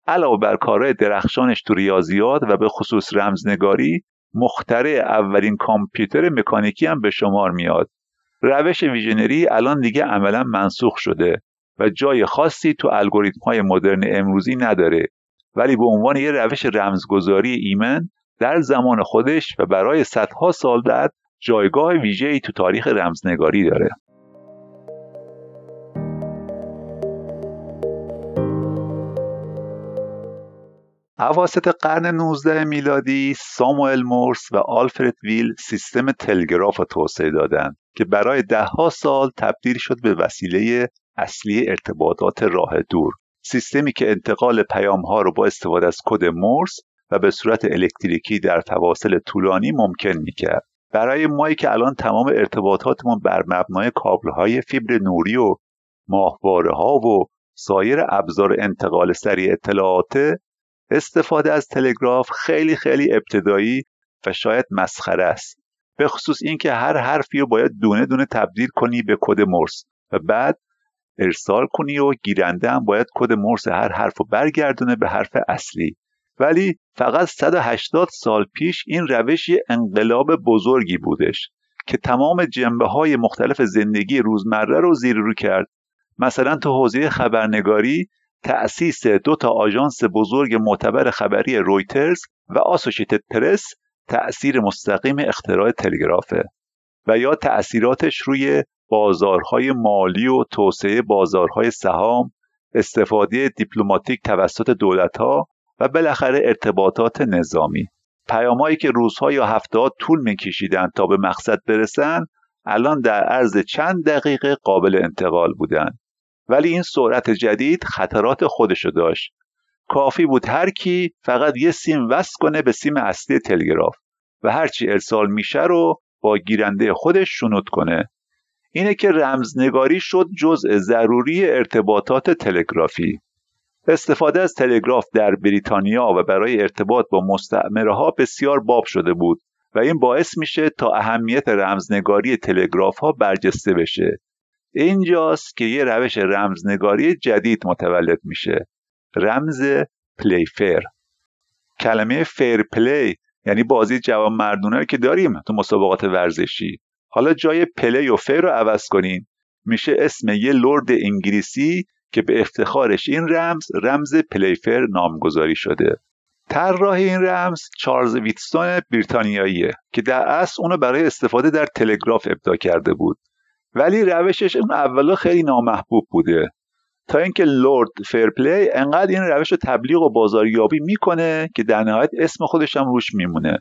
علاوه بر کارهای درخشانش تو ریاضیات و به خصوص رمزنگاری مخترع اولین کامپیوتر مکانیکی هم به شمار میاد. روش ویژنری الان دیگه عملا منسوخ شده و جای خاصی تو الگوریتم های مدرن امروزی نداره. ولی به عنوان یه روش رمزگذاری ایمن در زمان خودش و برای صدها سال بعد جایگاه ویژه‌ای تو تاریخ رمزنگاری داره. اواسط قرن 19 میلادی ساموئل مورس و آلفرد ویل سیستم تلگراف را توسعه دادند که برای دهها سال تبدیل شد به وسیله اصلی ارتباطات راه دور. سیستمی که انتقال پیام ها رو با استفاده از کد مورس و به صورت الکتریکی در فواصل طولانی ممکن می‌کرد. برای مایی که الان تمام ارتباطاتمون بر مبنای کابل های فیبر نوری و ماهواره ها و سایر ابزار انتقال سریع اطلاعات استفاده از تلگراف خیلی خیلی ابتدایی و شاید مسخره است. به خصوص اینکه هر حرفی رو باید دونه دونه تبدیل کنی به کد مرس و بعد ارسال کنی و گیرنده هم باید کد مرس هر حرف رو برگردونه به حرف اصلی. ولی فقط 180 سال پیش این روش یه انقلاب بزرگی بودش که تمام جنبه های مختلف زندگی روزمره رو زیر رو کرد. مثلا تو حوزه خبرنگاری تأسیس دو تا آژانس بزرگ معتبر خبری رویترز و آسوشیتد پرس تأثیر مستقیم اختراع تلگرافه و یا تأثیراتش روی بازارهای مالی و توسعه بازارهای سهام استفاده دیپلماتیک توسط دولتها و بالاخره ارتباطات نظامی. پیامهایی که روزها یا هفتهها طول میکشیدند تا به مقصد برسن الان در عرض چند دقیقه قابل انتقال بودند. ولی این سرعت جدید خطرات خودشو داشت. کافی بود هر کی فقط یه سیم وصل کنه به سیم اصلی تلگراف و هرچی ارسال میشه رو با گیرنده خودش شنود کنه. اینه که رمزنگاری شد جزء ضروری ارتباطات تلگرافی. استفاده از تلگراف در بریتانیا و برای ارتباط با مستعمره ها بسیار باب شده بود و این باعث میشه تا اهمیت رمزنگاری تلگراف ها برجسته بشه. اینجاست که یه روش رمزنگاری جدید متولد میشه. رمز پلی‌فیر کلمه fair play یعنی بازی جوانمردونه که داریم تو مسابقات ورزشی. حالا جای play و fair رو عوض کنیم میشه اسم یه لرد انگلیسی که به افتخارش این رمز رمز پلی‌فیر نامگذاری شده. طراح این رمز چارلز ویتستون بریتانیاییه که در اصل اونو برای استفاده در تلگراف ابدا کرده بود. ولی روشش اون اولا خیلی نامحبوب بوده. تا اینکه لورد فرپلی انقدر این روش رو تبلیغ و بازاریابی می‌کنه که در نهایت اسم خودش هم روش میمونه.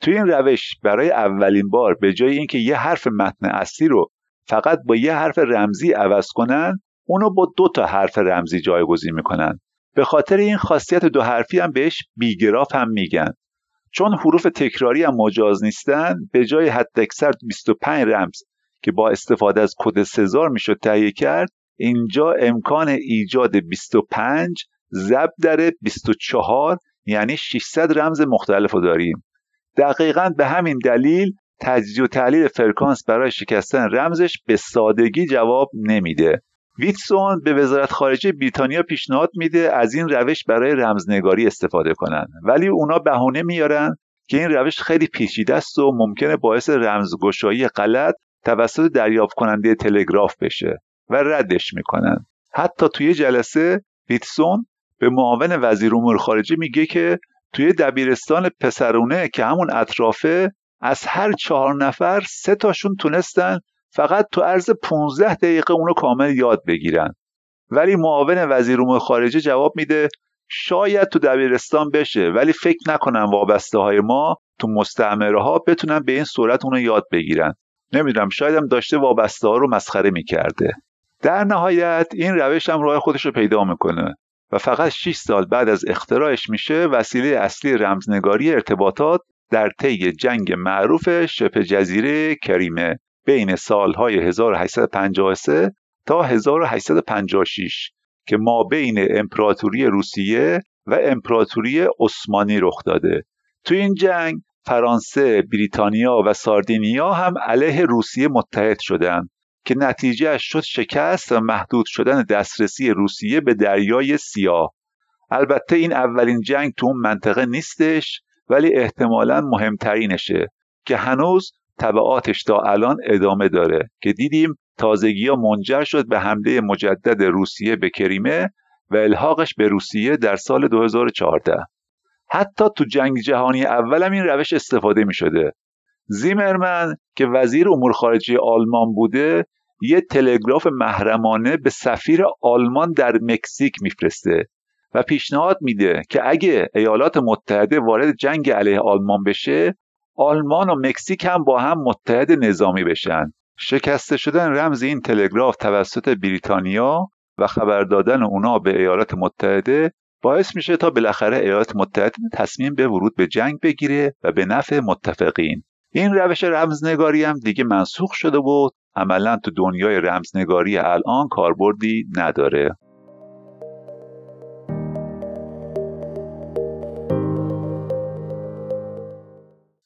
توی این روش برای اولین بار به جای اینکه یه حرف متن اصلی رو فقط با یه حرف رمزی عوض کنن اونو با دو تا حرف رمزی جایگزین می‌کنن. به خاطر این خاصیت دو حرفی هم بهش بیگراف هم میگن. چون حروف تکراری هم مجاز نیستن به جای حداکثر 25 رمز که با استفاده از کد سزار می‌شد تهیه کرد اینجا امکان ایجاد 25 ضرب در 24 یعنی 600 رمز مختلف رو داریم. دقیقا به همین دلیل تجزیه و تحلیل فرکانس برای شکستن رمزش به سادگی جواب نمیده. ویتسون به وزارت خارجه بریتانیا پیشنهاد میده از این روش برای رمزنگاری استفاده کنن. ولی اونا بهونه میارن که این روش خیلی پیچیده است و ممکنه باعث رمزگشایی غلط توسط دریافت کننده تلگراف بشه و ردش می‌کنن. حتی توی جلسه ویتسون به معاون وزیر امور خارجه میگه که توی دبیرستان پسرونه که همون اطرافه از هر چهار نفر سه تاشون تونستن فقط تو عرض 15 دقیقه اونو کامل یاد بگیرن. ولی معاون وزیر امور خارجه جواب میده شاید تو دبیرستان بشه ولی فکر نکنم وابسته های ما تو مستعمره ها بتونن به این صورت اونو یاد بگیرن. نمی‌دونم شاید هم داشته وابسته ها رو مسخره می‌کرده. در نهایت این روش هم راه خودش رو پیدا می‌کنه. و فقط 6 سال بعد از اختراعش میشه وسیله اصلی رمزنگاری ارتباطات در طی جنگ معروف شبه جزیره کریمه بین سالهای 1853 تا 1856 که ما بین امپراتوری روسیه و امپراتوری عثمانی رخ داده. تو این جنگ فرانسه، بریتانیا و ساردینیا هم علیه روسیه متحد شدند که نتیجه شد شکست و محدود شدن دسترسی روسیه به دریای سیاه. البته این اولین جنگ تو اون منطقه نیستش ولی احتمالا مهمترینشه که هنوز طبعاتش تا الان ادامه داره. که دیدیم تازگی ها منجر شد به حمله مجدد روسیه به کریمه و الحاقش به روسیه در سال 2014 حتی تو جنگ جهانی اول هم این روش استفاده می شده زیمرمن که وزیر امور خارجه آلمان بوده یه تلگراف محرمانه به سفیر آلمان در مکزیک میفرسته و پیشنهاد میده که اگه ایالات متحده وارد جنگ علیه آلمان بشه آلمان و مکزیک هم با هم متحد نظامی بشن. شکسته شدن رمز این تلگراف توسط بریتانیا و خبر دادن اونا به ایالات متحده باعث میشه تا بالاخره ایالات متحده تصمیم به ورود به جنگ بگیره و به نفع متفقین. این روش رمزنگاری هم دیگه منسوخ شده بود. عملا تو دنیای رمزنگاری الان کاربردی نداره.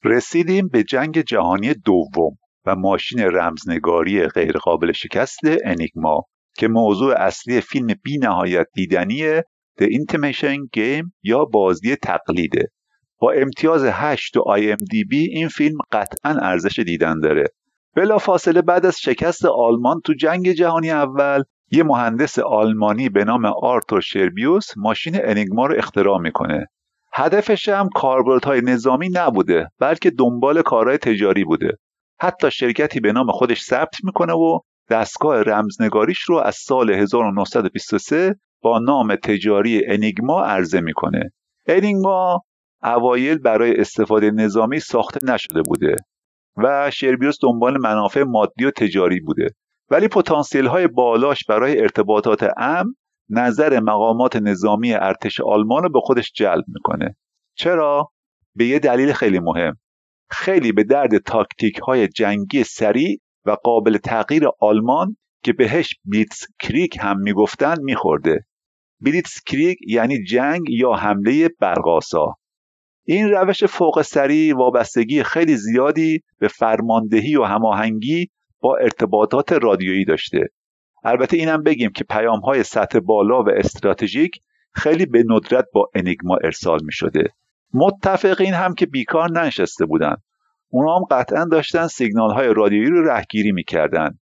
رسیدیم به جنگ جهانی دوم و ماشین رمزنگاری غیرقابل شکست انیگما که موضوع اصلی فیلم بی نهایت دیدنی The Intimation Game یا بازی تقلیده. با امتیاز 8 تو IMDb این فیلم قطعا ارزش دیدن داره. بلا فاصله بعد از شکست آلمان تو جنگ جهانی اول یه مهندس آلمانی به نام آرتور شربیوس ماشین انیگما رو اختراع می‌کنه. هدفش هم کاربردهای نظامی نبوده بلکه دنبال کارهای تجاری بوده. حتی شرکتی به نام خودش ثبت می‌کنه و دستگاه رمزنگاریش رو از سال 1923 با نام تجاری انیگما عرضه می‌کنه. انیگما اوایل برای استفاده نظامی ساخته نشده بوده و شربیوس دنبال منافع مادی و تجاری بوده. ولی پتانسیل های بالاش برای ارتباطات امن نظر مقامات نظامی ارتش آلمان رو به خودش جلب می‌کنه. چرا؟ به یه دلیل خیلی مهم. خیلی به درد تاکتیک های جنگی سریع و قابل تغییر آلمان که بهش بیتس کریک هم می‌گفتن میخورده. بلیتس کریک یعنی جنگ یا حمله برقاسا این روش فوق سریع وابستگی خیلی زیادی به فرماندهی و هماهنگی با ارتباطات رادیویی داشته. البته اینم بگیم که پیام های سطح بالا و استراتژیک خیلی به ندرت با انیگما ارسال می شده متفقین هم که بیکار ننشسته بودن اونا هم قطعا داشتن سیگنال های رادیویی رو رهگیری می‌کردن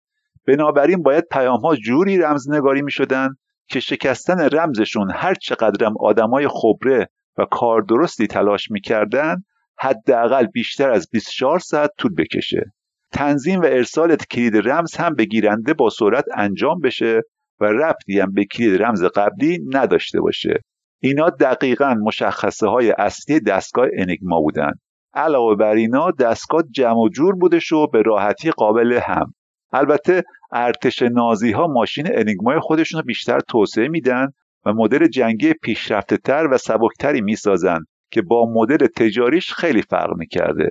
بنابراین باید پیام ها جوری رمزنگاری می شدن که شکستن رمزشون هر چقدرم آدمای خبره و کار درستی تلاش می‌کردن حداقل بیشتر از 24 ساعت طول بکشه. تنظیم و ارسال کلید رمز هم به گیرنده با سرعت انجام بشه و ربطی هم به کلید رمز قبلی نداشته باشه. اینا دقیقا مشخصه های اصلی دستگاه انیگما بودن. علاوه بر اینا دستگاه جمع و جور بودش و به راحتی قابل هم. البته ارتش نازی ها ماشین انیگمای خودشون رو بیشتر توسعه میدن و مدل جنگی پیشرفته تر و سبکتری می‌سازن که با مدل تجاریش خیلی فرق می‌کرده.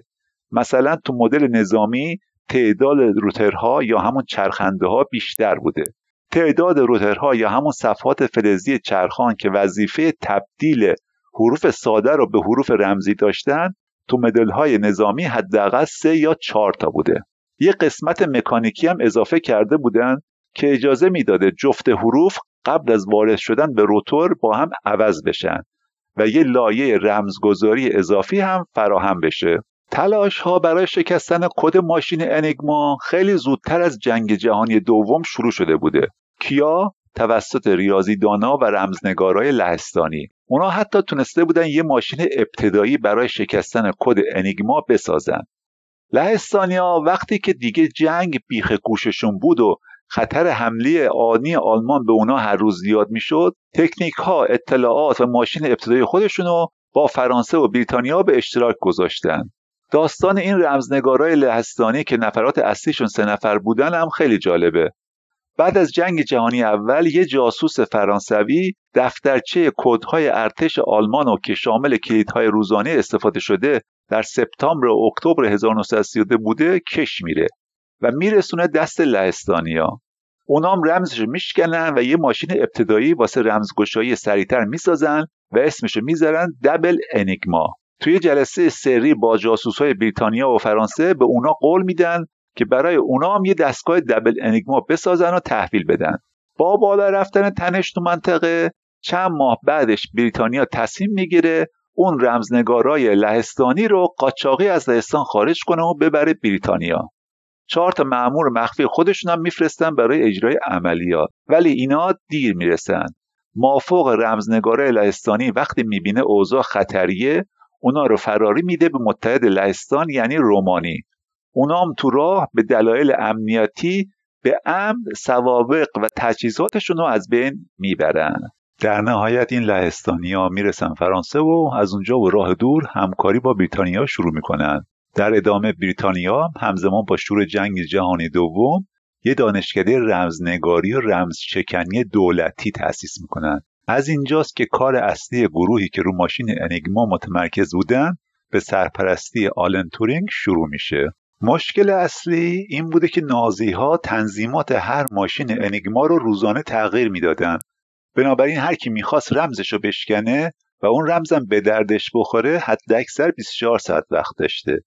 مثلا تو مدل نظامی تعداد روترها یا همون چرخنده ها بیشتر بوده. تعداد روترها یا همون صفحات فلزی چرخان که وظیفه تبدیل حروف ساده رو به حروف رمزی داشتن تو مدل های نظامی حداقل سه یا چهار تا بوده. یه قسمت مکانیکی هم اضافه کرده بودن که اجازه می‌داده جفت حروف قبل از وارد شدن به روتور با هم عوض بشن و یه لایه رمزگذاری اضافی هم فراهم بشه. تلاش ها برای شکستن کد ماشین انیگما خیلی زودتر از جنگ جهانی دوم شروع شده بوده. کیا؟ توسط ریاضیدانا و رمزنگارای لهستانی. اونا حتی تونسته بودن یه ماشین ابتدایی برای شکستن کد انیگما بسازن. لهستانیا وقتی که دیگه جنگ بیخ گوششون بود و خطر حمله آنی آلمان به اونا هر روز زیاد می‌شد تکنیک ها اطلاعات و ماشین ابتدایی خودشون رو با فرانسه و بریتانیا به اشتراک گذاشتن. داستان این رمزنگارای لهستانی که نفرات اصلیشون سه نفر بودن هم خیلی جالبه. بعد از جنگ جهانی اول یه جاسوس فرانسوی دفترچه کدهای ارتش آلمان و که شامل کلیدهای روزانه استفاده شده در سپتامبر و اکتبر 1932 بوده کش میره. و میرسونه دست لهستانیا. اونام رمزش میشکنن و یه ماشین ابتدایی واسه رمزگشایی سریعتر می‌سازن و اسمشو می‌ذارن دبل انیگما توی جلسه سری با جاسوس های بریتانیا و فرانسه به اونا قول میدن که برای اونا هم یه دستگاه دبل انیگما بسازن و تحویل بدن. با بالا رفتن تنش تو منطقه چند ماه بعدش بریتانیا تصمیم می‌گیره اون رمزنگارای لهستانی رو قاچاقی از لهستان خارج کنه و ببره بریتانیا. چهار تا معمور مخفی خودشون هم میفرستن برای اجرای عملیات. ولی اینا دیر می‌رسن. مافوق رمزنگارای لهستانی وقتی می‌بینه اوضاع خطریه اونا رو فراری میده به متحد لهستان یعنی رومانی. اونام تو راه به دلایل امنیتی به امن سوابق و تجهیزاتشون رو از بین می‌برن. در نهایت این لهستانی می‌رسن فرانسه و از اونجا و راه دور همکاری با بریتانیا شروع می‌کنن. در ادامه بریتانیا همزمان با شروع جنگ جهانی دوم یه دانشکده رمزنگاری و رمزشکنی دولتی تأسیس می‌کنن. از اینجاست که کار اصلی گروهی که رو ماشین انیگما متمرکز بودن به سرپرستی آلن تورینگ شروع میشه. مشکل اصلی این بوده که نازی ها تنظیمات هر ماشین انیگما رو روزانه تغییر می‌دادن. بنابراین هر کی می‌خواست رمزش رو بشکنه و اون رمزم به دردش بخوره حد اکثر 24 ساعت وقت داشته.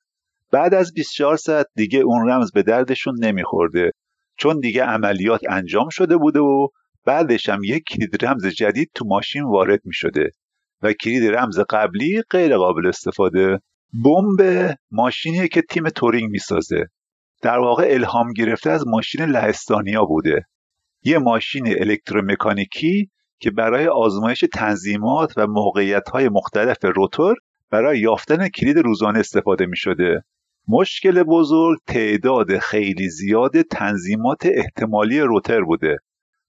بعد از 24 ساعت دیگه اون رمز به دردشون نمیخورده. چون دیگه عملیات انجام شده بوده و بعدش هم یک کلید رمز جدید تو ماشین وارد می شده و کلید رمز قبلی غیر قابل استفاده. بمب ماشینیه که تیم تورینگ می‌سازه. در واقع الهام گرفته از ماشین لهستانیا بوده. یه ماشین الکترومکانیکی که برای آزمایش تنظیمات و موقعیت های مختلف روتور برای یافتن کلید روزانه استفاده می شده. مشکل بزرگ تعداد خیلی زیاد تنظیمات احتمالی روتر بوده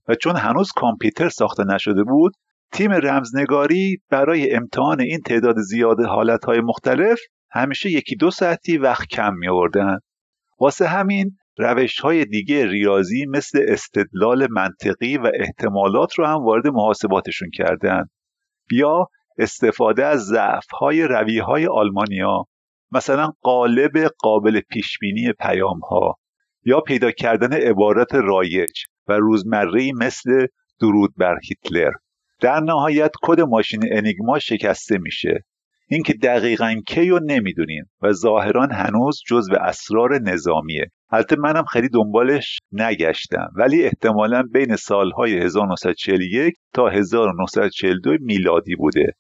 و چون هنوز کامپیوتر ساخته نشده بود تیم رمزنگاری برای امتحان این تعداد زیاد حالتهای مختلف همیشه یکی دو ساعتی وقت کم می آوردن. واسه همین روش های دیگه ریاضی مثل استدلال منطقی و احتمالات رو هم وارد محاسباتشون کردن. بیا استفاده از ضعف های روی های آلمانیا مثلا قالب قابل پیشبینی پیام ها یا پیدا کردن عبارت رایج و روزمره مثل درود بر هیتلر. در نهایت کد ماشین انیگما شکسته میشه. اینکه دقیقا کی رو نمی‌دونیم و ظاهرا هنوز جزو اسرار نظامیه. البته منم خیلی دنبالش نگشتم ولی احتمالا بین سالهای 1941 تا 1942 میلادی بوده.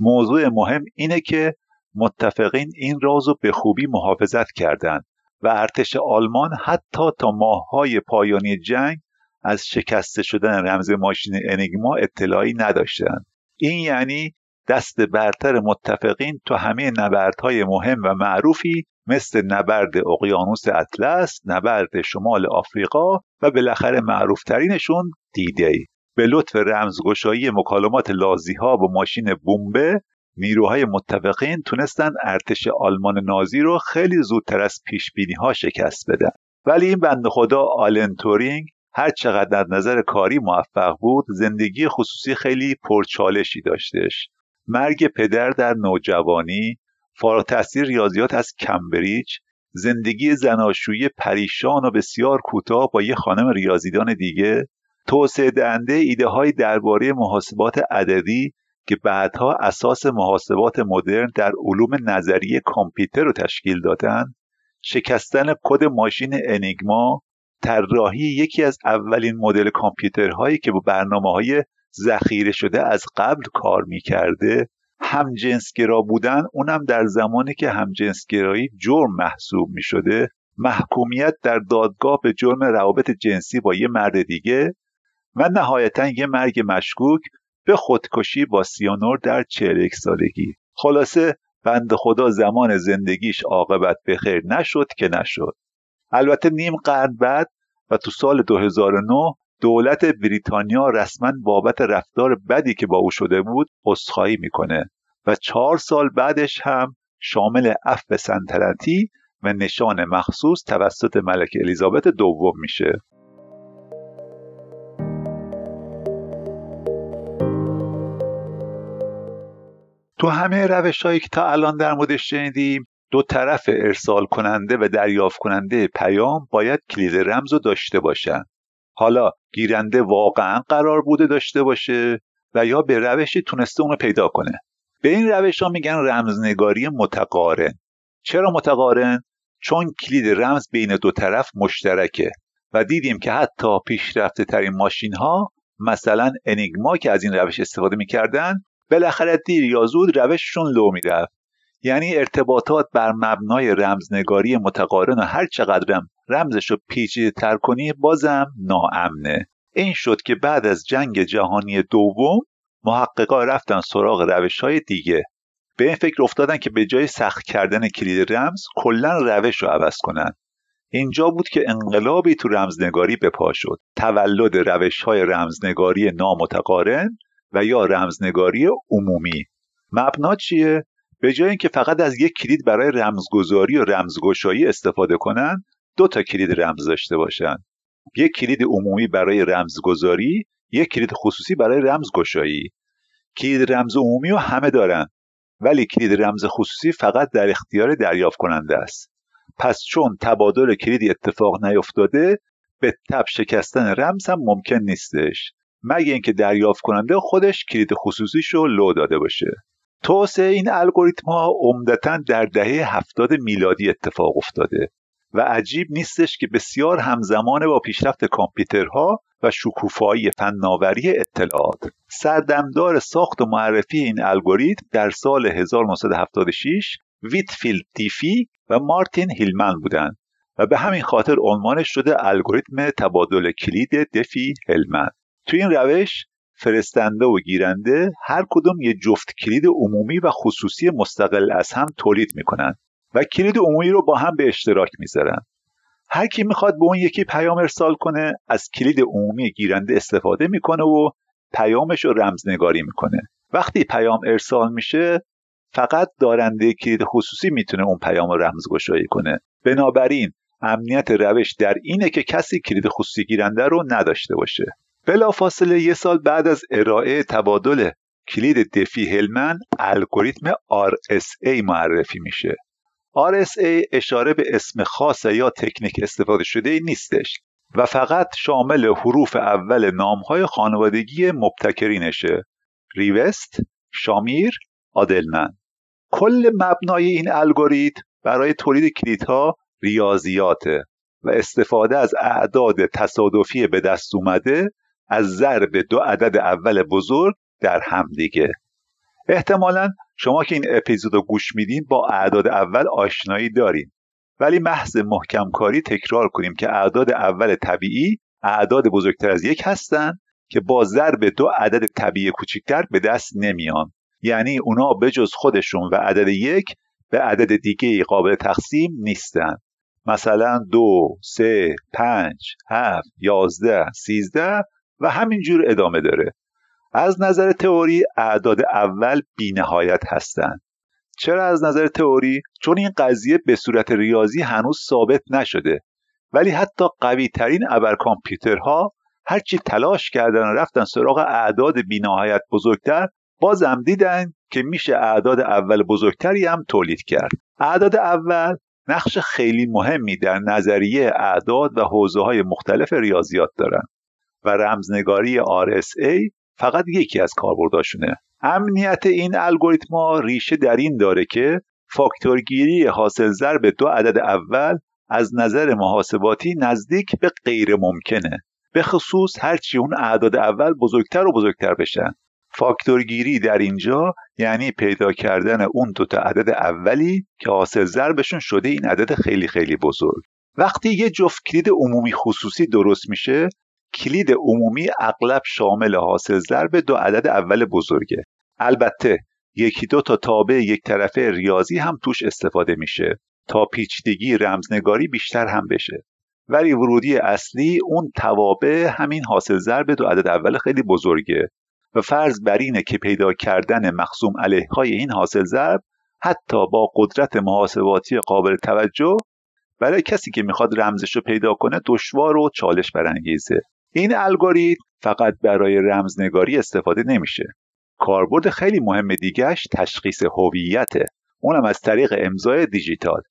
موضوع مهم اینه که متفقین این راز رو به خوبی محافظت کردند و ارتش آلمان حتی تا ماههای پایانی جنگ از شکسته شدن رمز ماشین انیگما اطلاعی نداشتند. این یعنی دست برتر متفقین تو همه نبردهای مهم و معروفی مثل نبرد اقیانوس اطلس، نبرد شمال آفریقا و بالاخره معروفترینشون دیده به لطف رمزگشایی مکالمات لازی ها با ماشین بومبه نیروهای متفقین تونستن ارتش آلمان نازی رو خیلی زودتر از پیش ها شکست بدن. ولی این بند خدا آلن تورینگ هر چقدر از نظر کاری موفق بود زندگی خصوصی خیلی پرچالشی داشتش. مرگ پدر در نوجوانی فارغ تاثیر ریاضیات از کمبریج زندگی زناشویی پریشان و بسیار کوتاه با یه خانم ریاضیدان دیگه توسعه دهنده ایده های درباره محاسبات عددی که بعدها اساس محاسبات مدرن در علوم نظری کامپیوتر رو تشکیل دادن شکستن کد ماشین انیگما طراحی یکی از اولین مدل کامپیوترهایی که با برنامه های ذخیره شده از قبل کار می‌کرده. همجنسگرا بودن اونم در زمانی که همجنسگرایی جرم محسوب می شده محکومیت در دادگاه به جرم روابط جنسی با یه مرد دیگه و نهایتا یه مرگ مشکوک به خودکشی با سیانور در 41 سالگی. خلاصه بند خدا زمان زندگیش عاقبت بخیر نشد که نشد. البته نیم قرن بعد و تو سال 2009 دولت بریتانیا رسما بابت رفتار بدی که با او شده بود عذرخواهی می‌کنه و چهار سال بعدش هم شامل عفو سنتلنتی و نشان مخصوص توسط ملک الیزابت دوم میشه. تو همه روش هایی که تا الان در موردش شنیدیم دو طرف ارسال کننده و دریافت کننده پیام باید کلید رمز رو داشته باشن. حالا گیرنده واقعا قرار بوده داشته باشه و یا به روشی تونسته اونو پیدا کنه. به این روش ها میگن رمزنگاری متقارن. چرا متقارن؟ چون کلید رمز بین دو طرف مشترکه و دیدیم که حتی پیشرفته ترین ماشین ها مثلا انیگما که از این روش استفاده می‌کردن بالاخره دیر یا زود روششون لو می‌رفت. یعنی ارتباطات بر مبنای رمزنگاری متقارن و هر چقدرم رمزش رو پیچیده تر کنی بازم ناامنه. این شد که بعد از جنگ جهانی دوم محققا رفتن سراغ روش های دیگه. به این فکر افتادن که به جای سخت کردن کلید رمز کلا روش رو عوض کنن. اینجا بود که انقلابی تو رمزنگاری به پا شد تولد روش های رمزنگاری نامتقارن و یا رمزنگاری عمومی. مبنا چیه؟ به جای اینکه فقط از یک کلید برای رمزگذاری و رمزگشایی استفاده کنن دو تا کلید رمز داشته باشن. یک کلید عمومی برای رمزگذاری یک کلید خصوصی برای رمزگشایی. کلید رمز عمومی رو همه دارن ولی کلید رمز خصوصی فقط در اختیار دریافت کننده است. پس چون تبادل کلیدی اتفاق نیفتاده به تبع شکستن رمز هم ممکن نیستش. مگه اینکه دریافت کننده خودش کلید خصوصیش رو لو داده باشه. توسعه این الگوریتم ها عمدتا در دهه هفتاد میلادی اتفاق افتاده و عجیب نیستش که بسیار همزمان با پیشرفت کامپیوترها و شکوفایی فناوری اطلاعات. سردمدار ساخت و معرفی این الگوریتم در سال 1976 ویتفیلد دیفی و مارتین هلمن بودند و به همین خاطر عنوانش شده الگوریتم تبادل کلید دفی هلمن تو این روش فرستنده و گیرنده هر کدوم یه جفت کلید عمومی و خصوصی مستقل از هم تولید می‌کنن و کلید عمومی رو با هم به اشتراک می‌ذارن. هر کی می‌خواد به اون یکی پیام ارسال کنه از کلید عمومی گیرنده استفاده می‌کنه و پیامش رو رمزنگاری می‌کنه. وقتی پیام ارسال میشه فقط دارنده کلید خصوصی می‌تونه اون پیام رو رمزگشایی کنه. بنابراین امنیت روش در اینه که کسی کلید خصوصی گیرنده رو نداشته باشه. بلافاصله یه سال بعد از ارائه تبادل کلید دفی هلمن الگوریتم RSA معرفی میشه. RSA اشاره به اسم خاص یا تکنیک استفاده شده نیستش و فقط شامل حروف اول نامهای خانوادگی مبتکرینشه. ریوست، شامیر، آدلمن کل مبنای این الگوریتم برای تولید کلیدها ریاضیاته و استفاده از اعداد تصادفی به دست اومده از ضرب دو عدد اول بزرگ در همدیگه احتمالا شما که این اپیزود رو گوش میدین با اعداد اول آشنایی دارین. ولی محض محکم کاری تکرار کنیم که اعداد اول طبیعی اعداد بزرگتر از یک هستن که با ضرب دو عدد طبیعی کوچکتر به دست نمیان. یعنی اونا بجز خودشون و عدد یک به عدد دیگه قابل تقسیم نیستن. مثلا دو، سه، پنج، هفت، یازده، سیزده و همینجور ادامه داره. از نظر تئوری اعداد اول بینهایت هستند. چرا از نظر تئوری؟ چون این قضیه به صورت ریاضی هنوز ثابت نشده. ولی حتی قوی ترین ابر کامپیوترها هرچی تلاش کردن و رفتن سراغ اعداد بینهایت بزرگتر بازم دیدن که میشه اعداد اول بزرگتری هم تولید کرد. اعداد اول نقش خیلی مهمی در نظریه اعداد و حوزه های مختلف ریاضیات دارن. و رمزنگاری RSA فقط یکی از کاربرداشونه. امنیت این الگوریتما ریشه در این داره که فاکتورگیری حاصل ضرب دو عدد اول از نظر محاسباتی نزدیک به غیر ممکنه. به خصوص هرچی اون اعداد اول بزرگتر و بزرگتر بشن. فاکتورگیری در اینجا یعنی پیدا کردن اون دو تا عدد اولی که حاصل ضربشون شده این عدد خیلی خیلی بزرگ. وقتی یه جفت کلید عمومی خصوصی درست میشه کلید عمومی اغلب شامل حاصل ضرب دو عدد اول بزرگه. البته یکی دو تا تابع یک طرفه ریاضی هم توش استفاده میشه تا پیچیدگی رمزنگاری بیشتر هم بشه. ولی ورودی اصلی اون توابع همین حاصل ضرب دو عدد اول خیلی بزرگه و فرض بر اینه که پیدا کردن مخصوم علیه های این حاصل ضرب حتی با قدرت محاسباتی قابل توجه برای کسی که می‌خواد رمزش رو پیدا کنه دشوار و چالش برانگیزه. این الگوریتم فقط برای رمزنگاری استفاده نمیشه. کاربرد خیلی مهم دیگهش تشخیص هویته. اونم از طریق امضای دیجیتال.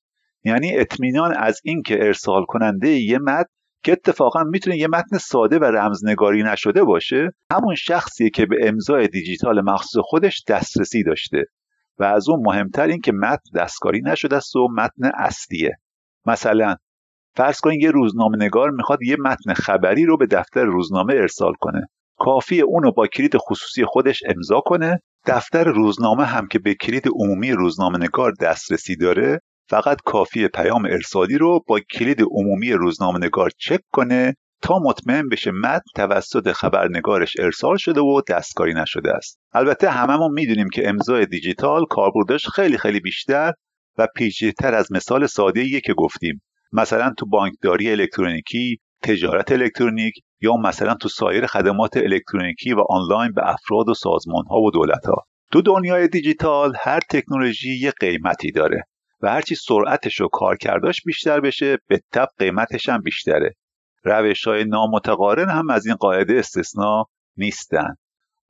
یعنی اطمینان از اینکه ارسال کننده یه متن که اتفاقا می‌تونه یه متن ساده و رمزنگاری نشده باشه همون شخصیه که به امضای دیجیتال مخصوص خودش دسترسی داشته. و از اون مهمتر این که متن دستکاری نشده است و متن اصلیه. مثلا فرض کنید یه روزنامه نگار می‌خواد یه متن خبری رو به دفتر روزنامه ارسال کنه. کافی اونو با کلید خصوصی خودش امضا کنه. دفتر روزنامه هم که به کلید عمومی روزنامه نگار دسترسی داره فقط کافی پیام ارسالی رو با کلید عمومی روزنامه نگار چک کنه تا مطمئن بشه متن توسط خبرنگارش ارسال شده و دستکاری نشده است. البته هممون می‌دونیم که امضای دیجیتال کاربردش خیلی خیلی بیشتر و پیچیده‌تر از مثال ساده که گفتیم. مثلا تو بانکداری الکترونیکی تجارت الکترونیک یا مثلا تو سایر خدمات الکترونیکی و آنلاین به افراد و سازمان ها و دولت ها تو دنیای دیجیتال هر تکنولوژی یه قیمتی داره و هرچی سرعتش و کارکرداش بیشتر بشه به تب قیمتش هم بیشتره. روش های نامتقارن هم از این قاعده استثنا نیستن.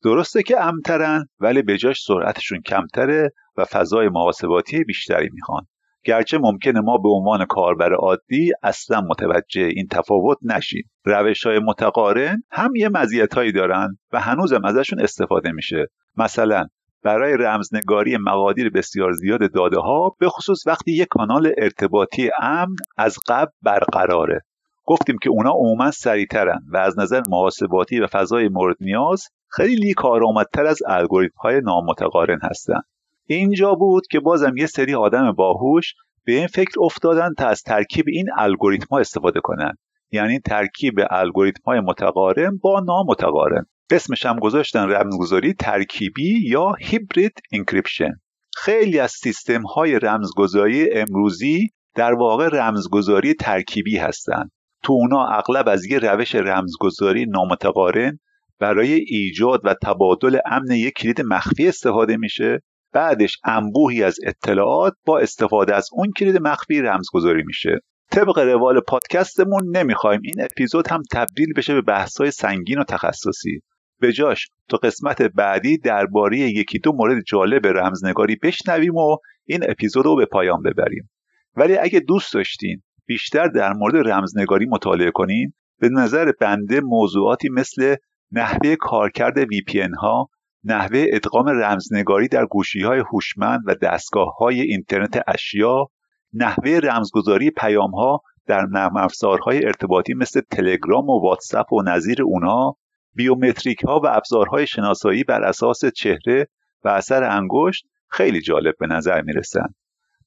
درسته که امترن ولی به جاش سرعتشون کمتره و فضای محاسباتی بیشتری می‌خوان. گرچه ممکنه ما به عنوان کاربر عادی اصلا متوجه این تفاوت نشیم. روش های متقارن هم یه مزیت هایی دارن و هنوزم ازشون استفاده میشه. مثلا برای رمزنگاری مقادیر بسیار زیاد داده ها به خصوص وقتی یک کانال ارتباطی امن از قبل برقراره. گفتیم که اونا عموما سریعترن و از نظر محاسباتی و فضای مورد نیاز خیلی کارآمدتر از الگوریتم های نامتقارن هستند اینجا بود که بازم یه سری آدم باهوش به این فکر افتادن تا از ترکیب این الگوریتم ها استفاده کنن. یعنی ترکیب الگوریتم های متقارن با نامتقارن. اسمش هم گذاشتن رمزگذاری ترکیبی یا hybrid encryption خیلی از سیستم های رمزگذاری امروزی در واقع رمزگذاری ترکیبی هستند تو اونا اغلب از یه روش رمزگذاری نامتقارن برای ایجاد و تبادل امن یک کلید مخفی استفاده میشه. بعدش انبوهی از اطلاعات با استفاده از اون کلید مخفی رمزگذاری میشه. طبق روال پادکستمون نمی‌خوایم این اپیزود هم تبدیل بشه به بحث‌های سنگین و تخصصی. به جاش تو قسمت بعدی درباره یکی دو مورد جالب رمزنگاری بشنویم و این اپیزود رو به پایان ببریم. ولی اگه دوست داشتین بیشتر در مورد رمزنگاری مطالعه کنین به نظر بنده موضوعاتی مثل نحوه کارکرد VPN ها نحوه ادغام رمزنگاری در گوشی های هوشمند و دستگاه های اینترنت اشیا نحوه رمزگذاری پیام ها در نرم افزارهای ارتباطی مثل تلگرام و واتساپ و نظیر اونها بیومتریک ها و ابزارهای شناسایی بر اساس چهره و اثر انگشت خیلی جالب به نظر می‌رسن.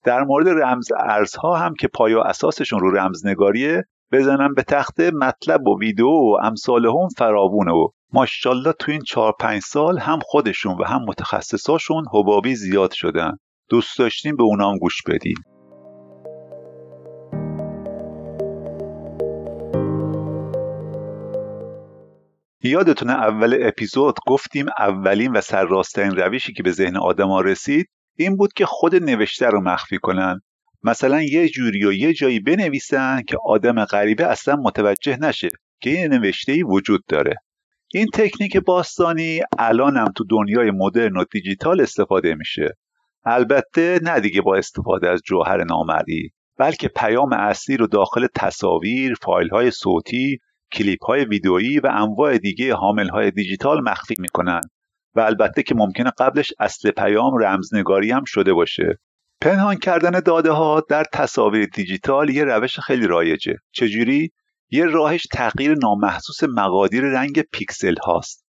در مورد رمز ارزها هم که پایا اساسشون رو رمزنگاریه بزنن به تخته مطلب و ویدیو و امثال هم فراوونه و ماشاءالله تو این چهار پنج سال هم خودشون و هم متخصصاشون حبابی زیاد شدن. دوست داشتیم به اونام گوش بدیم. یادتونه اول اپیزود گفتیم اولین و سرراستترین روشی که به ذهن آدما رسید این بود که خود نوشته رو مخفی کنن. مثلا یه جوری و یه جایی بنویسن که آدم غریبه اصلا متوجه نشه که این نوشته ای وجود داره. این تکنیک باستانی الان هم تو دنیای مدرن و دیجیتال استفاده میشه. البته نه دیگه با استفاده از جوهر نامرئی بلکه پیام اصلی رو داخل تصاویر، فایل های صوتی، کلیپ های ویدئویی و انواع دیگه حامل های دیجیتال مخفی می‌کنن. و البته که ممکنه قبلش اصل پیام رمزنگاری هم شده باشه. پنهان کردن داده ها در تصاویر دیجیتال یه روش خیلی رایجه. چجوری؟ یه راهش تغییر نامحسوس مقادیر رنگ پیکسل هاست.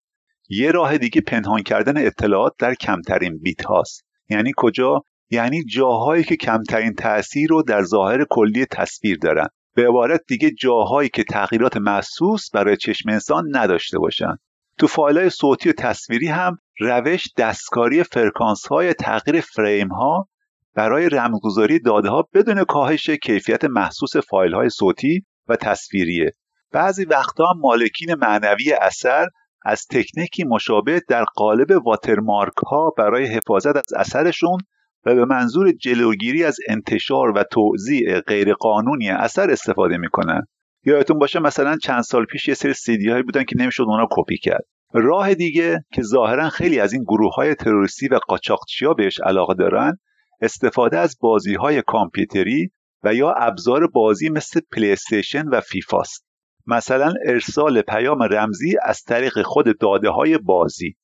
یه راه دیگه پنهان کردن اطلاعات در کمترین بیت هاست. یعنی کجا؟ یعنی جاهایی که کمترین تاثیر رو در ظاهر کلی تصویر دارن. به عبارت دیگه جاهایی که تغییرات محسوس برای چشم انسان نداشته باشن. تو فایل های صوتی و تصویری هم روش دستکاری فرکانس های تغییر فریم ها برای رمزگذاری داده ها بدون کاهش کیفیت محسوس فایل های صوتی و تصویریه. بعضی وقتا هم مالکین معنوی اثر از تکنیکی مشابه در قالب واترمارک ها برای حفاظت از اثرشون و به منظور جلوگیری از انتشار و توزیع غیرقانونی اثر استفاده می‌کنن. یادتون باشه مثلا چند سال پیش یه سری سیدی هایی بودن که نمی‌شد اونا کپی کرد. راه دیگه که ظاهرا خیلی از این گروه های تروریستی و قاچاقچیا بهش علاقه دارن استفاده از بازی های کامپیوتری و یا ابزار بازی مثل پلیستیشن و فیفاست مثلا ارسال پیام رمزی از طریق خود داده های بازی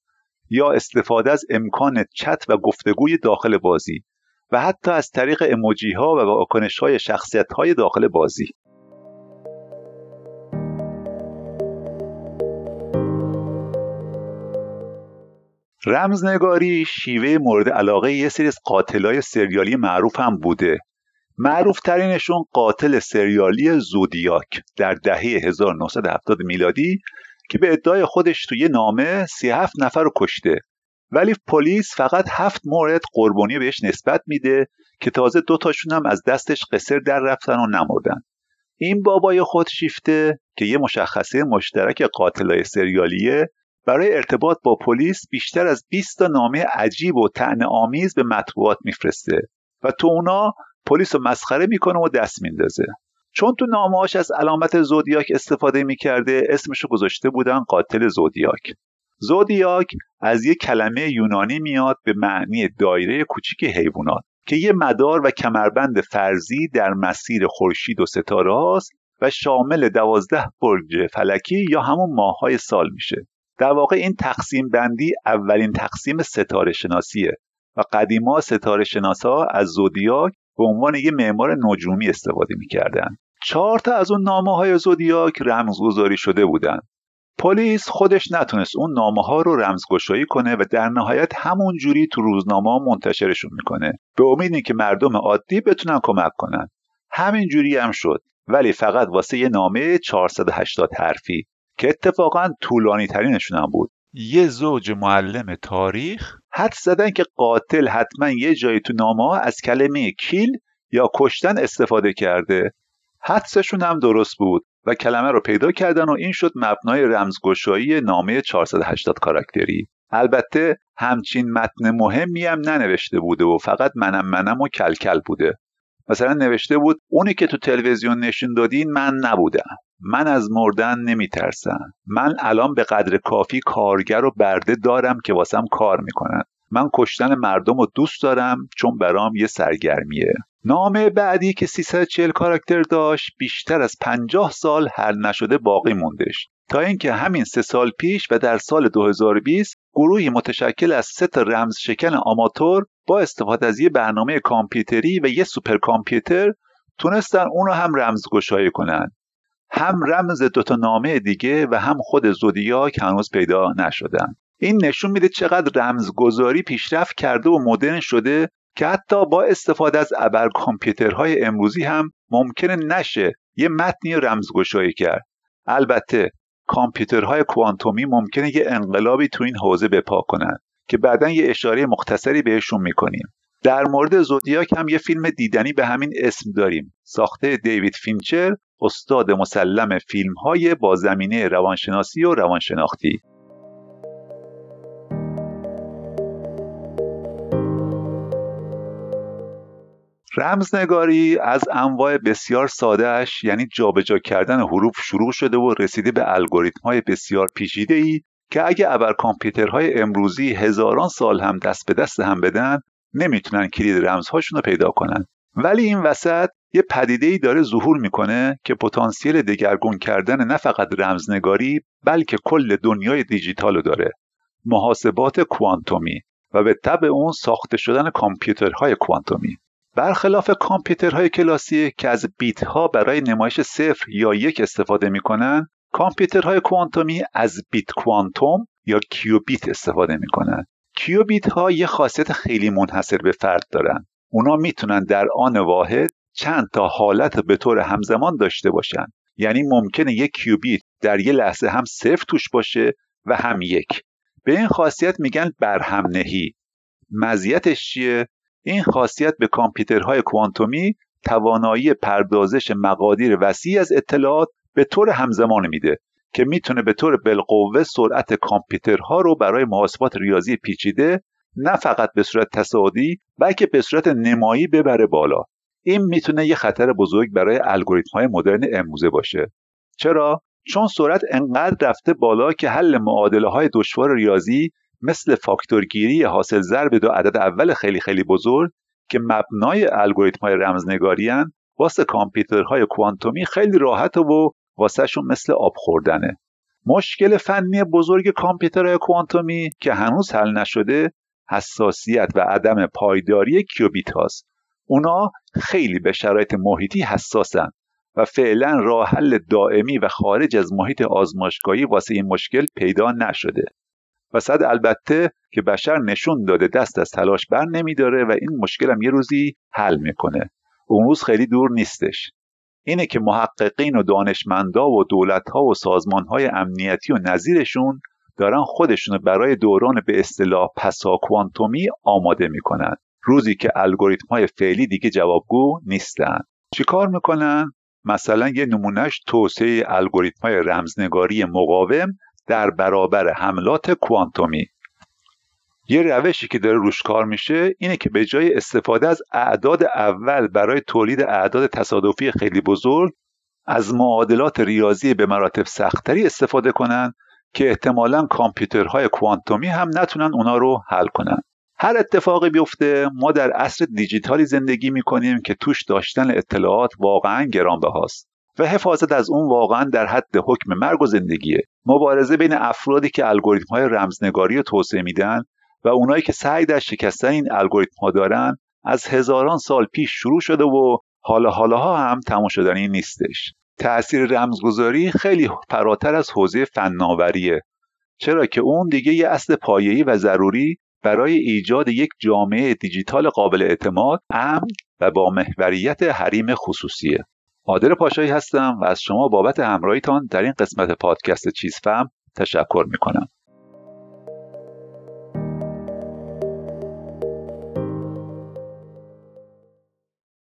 یا استفاده از امکان چت و گفتگوی داخل بازی و حتی از طریق اموجی ها و واکنش های شخصیت های داخل بازی. رمزنگاری شیوه مورد علاقه یه سری از قاتلای سریالی معروف هم بوده. معروف ترینشون قاتل سریالی زودیاک در دهه 1970 میلادی که به ادعای خودش توی نامه 37 نفر رو کشته. ولی پلیس فقط هفت مورد قربانی بهش نسبت میده که تازه دوتاشون هم از دستش قصر در رفتن و نمردن. این بابای خودشیفته که یه مشخصه مشترک قاتلای سریالیه برای ارتباط با پلیس بیشتر از 20 تا نامه عجیب و طعن آمیز به مطبوعات میفرسته و تو اونا پلیس رو مسخره می‌کنه و دست میندازه. چون تو نامهاش از علامت زودیاک استفاده می‌کرده اسمشو گذاشته بودن قاتل زودیاک. زودیاک از یک کلمه یونانی میاد به معنی دایره کوچیک حیوانات که یه مدار و کمربند فرضی در مسیر خورشید و ستاره هاست و شامل دوازده برج فلکی یا همون ماههای سال میشه. در واقع این تقسیم بندی اولین تقسیم ستاره شناسیه و قدیما ستاره شناسا از زودیاک به عنوان یه معمار نجومی استفاده می‌کردن. چهار تا از اون نامه های زودیاک رمزگذاری شده بودن. پلیس خودش نتونست اون نامه ها رو رمزگشایی کنه و در نهایت همون جوری تو روزنامه منتشرشون می‌کنه. به امید که مردم عادی بتونن کمک کنن. همین جوری هم شد ولی فقط واسه یه نامه 480 حرفی. که اتفاقا طولانی ترینشون هم بود. یه زوج معلم تاریخ. حد زدن که قاتل حتما یه جایی تو نامه ها از کلمه کیل یا کشتن استفاده کرده. حدسشون هم درست بود و کلمه رو پیدا کردن و این شد مبنای رمزگشایی نامه 480 کاراکتری. البته همچین متن مهمی هم ننوشته بوده و فقط منم منم و کلکل بوده. مثلا نوشته بود اونی که تو تلویزیون نشون دادین من نبودم. من از مردن نمیترسم. من الان به قدر کافی کارگر و برده دارم که واسم کار می‌کنن. من کشتن مردم رو دوست دارم چون برام یه سرگرمیه. نامه بعدی که 340 کاراکتر داشت بیشتر از 50 سال حل نشده باقی موندش. تا اینکه همین سه سال پیش و در سال 2020 گروهی متشکل از سه تا رمز شکن آماتور با استفاده از یه برنامه کامپیوتری و یه سوپر کامپیوتر تونستن اونو هم رمزگشایی کنن. هم رمز دوتا نامه دیگه و هم خود زودیاک هنوز پیدا نشدن. این نشون میده چقدر رمزگذاری پیشرفت کرده و مدرن شده که حتی با استفاده از ابر کامپیوترهای امروزی هم ممکنه نشه یه متنی رمزگشایی کرد. البته کامپیوترهای کوانتومی ممکنه یه انقلابی تو این حوزه بپا کنن که بعدا یه اشاره مختصری بهشون می‌کنیم. در مورد زودیاک هم یه فیلم دیدنی به همین اسم داریم. ساخته دیوید فینچر استاد مسلم فیلم های با زمینه روانشناسی و روانشناختی. رمزنگاری از انواع بسیار ساده‌ش یعنی جابجا کردن حروف شروع شده و رسیده به الگوریتم های بسیار پیچیده ای که اگه ابر کامپیوترهای امروزی هزاران سال هم دست به دست هم بدن نمی‌تونن کلید رمزهاشون رو پیدا کنن. ولی این وسط یه پدیده ای داره ظهور می‌کنه که پتانسیل دگرگون کردن نه فقط رمزنگاری بلکه کل دنیای دیجیتال رو داره. محاسبات کوانتومی و به طبع اون ساخته شدن کامپیوترهای کوانتومی. برخلاف کامپیوترهای کلاسیک که از بیت ها برای نمایش صفر یا یک استفاده می‌کنن کامپیوترهای کوانتومی از بیت کوانتوم یا کیوبیت استفاده می‌کنن. کیوبیت ها یه خاصیت خیلی منحصر به فرد دارن. اونا می‌تونن در آن واحد چند تا حالت به طور همزمان داشته باشن. یعنی ممکنه یک کیوبیت در یه لحظه هم صفر توش باشه و هم یک. به این خاصیت میگن برهم نهی مزیتش چیه؟ این خاصیت به کامپیوترهای کوانتومی توانایی پردازش مقادیر وسیع از اطلاعات به طور همزمان میده. که می‌تونه به طور بالقوه سرعت کامپیوترها رو برای محاسبات ریاضی پیچیده نه فقط به صورت تصاعدی بلکه به صورت نمایی ببره بالا. این می‌تونه یه خطر بزرگ برای الگوریتم های مدرن امروزه باشه. چرا؟ چون سرعت انقدر رفته بالا که حل معادله های دشوار ریاضی مثل فاکتورگیری حاصل ضرب دو عدد اول خیلی خیلی بزرگ که مبنای الگوریتم های رمزنگاری هن واسه کامپیوترهای کوانتومی خیلی راحت و واسهشون مثل آب خوردنه. مشکل فنی بزرگ کامپیوترهای کوانتومی که هنوز حل نشده حساسیت و عدم پایداری کیوبیت هاست اونا خیلی به شرایط محیطی حساسن و فعلا راه حل دائمی و خارج از محیط آزمایشگاهی واسه این مشکل پیدا نشده. و صد البته که بشر نشون داده دست از تلاش بر نمیداره و این مشکل هم یه روزی حل می‌کنه. اون روز خیلی دور نیستش. اینه که محققین و دانشمندا و دولتها و سازمانهای امنیتی و نظیرشون دارن خودشون برای دوران به اصطلاح پسا کوانتومی آماده می‌کنن. روزی که الگوریتم های فعلی دیگه جوابگو نیستن. چیکار می‌کنن؟ مثلا یه نمونهش توسعه الگوریتم های رمزنگاری مقاوم در برابر حملات کوانتومی. یه روشی که داره روش کار میشه اینه که به جای استفاده از اعداد اول برای تولید اعداد تصادفی خیلی بزرگ از معادلات ریاضی به مراتب سختتری استفاده کنن که احتمالا کامپیوترهای کوانتومی هم نتونن اونا رو حل کنن. هر اتفاقی بیفته ما در عصر دیجیتالی زندگی می‌کنیم که توش داشتن اطلاعات واقعا گرانبهاست و حفاظت از اون واقعا در حد حکم مرگ و زندگیه. مبارزه بین افرادی که الگوریتم های رمزنگاری رو توسعه میدن و اونایی که سعی در شکستن این الگوریتم ها دارن از هزاران سال پیش شروع شده و حالا حالاها هم تموم شدنی نیستش. تأثیر رمزگذاری خیلی فراتر از حوزه فناوریه. چرا که اون دیگه یه اصل پایه‌ای و ضروری برای ایجاد یک جامعه دیجیتال قابل اعتماد امن و با محوریت حریم خصوصیه. عادل پاشایی هستم و از شما بابت همراهیتان در این قسمت پادکست چیزفهم تشکر می‌کنم.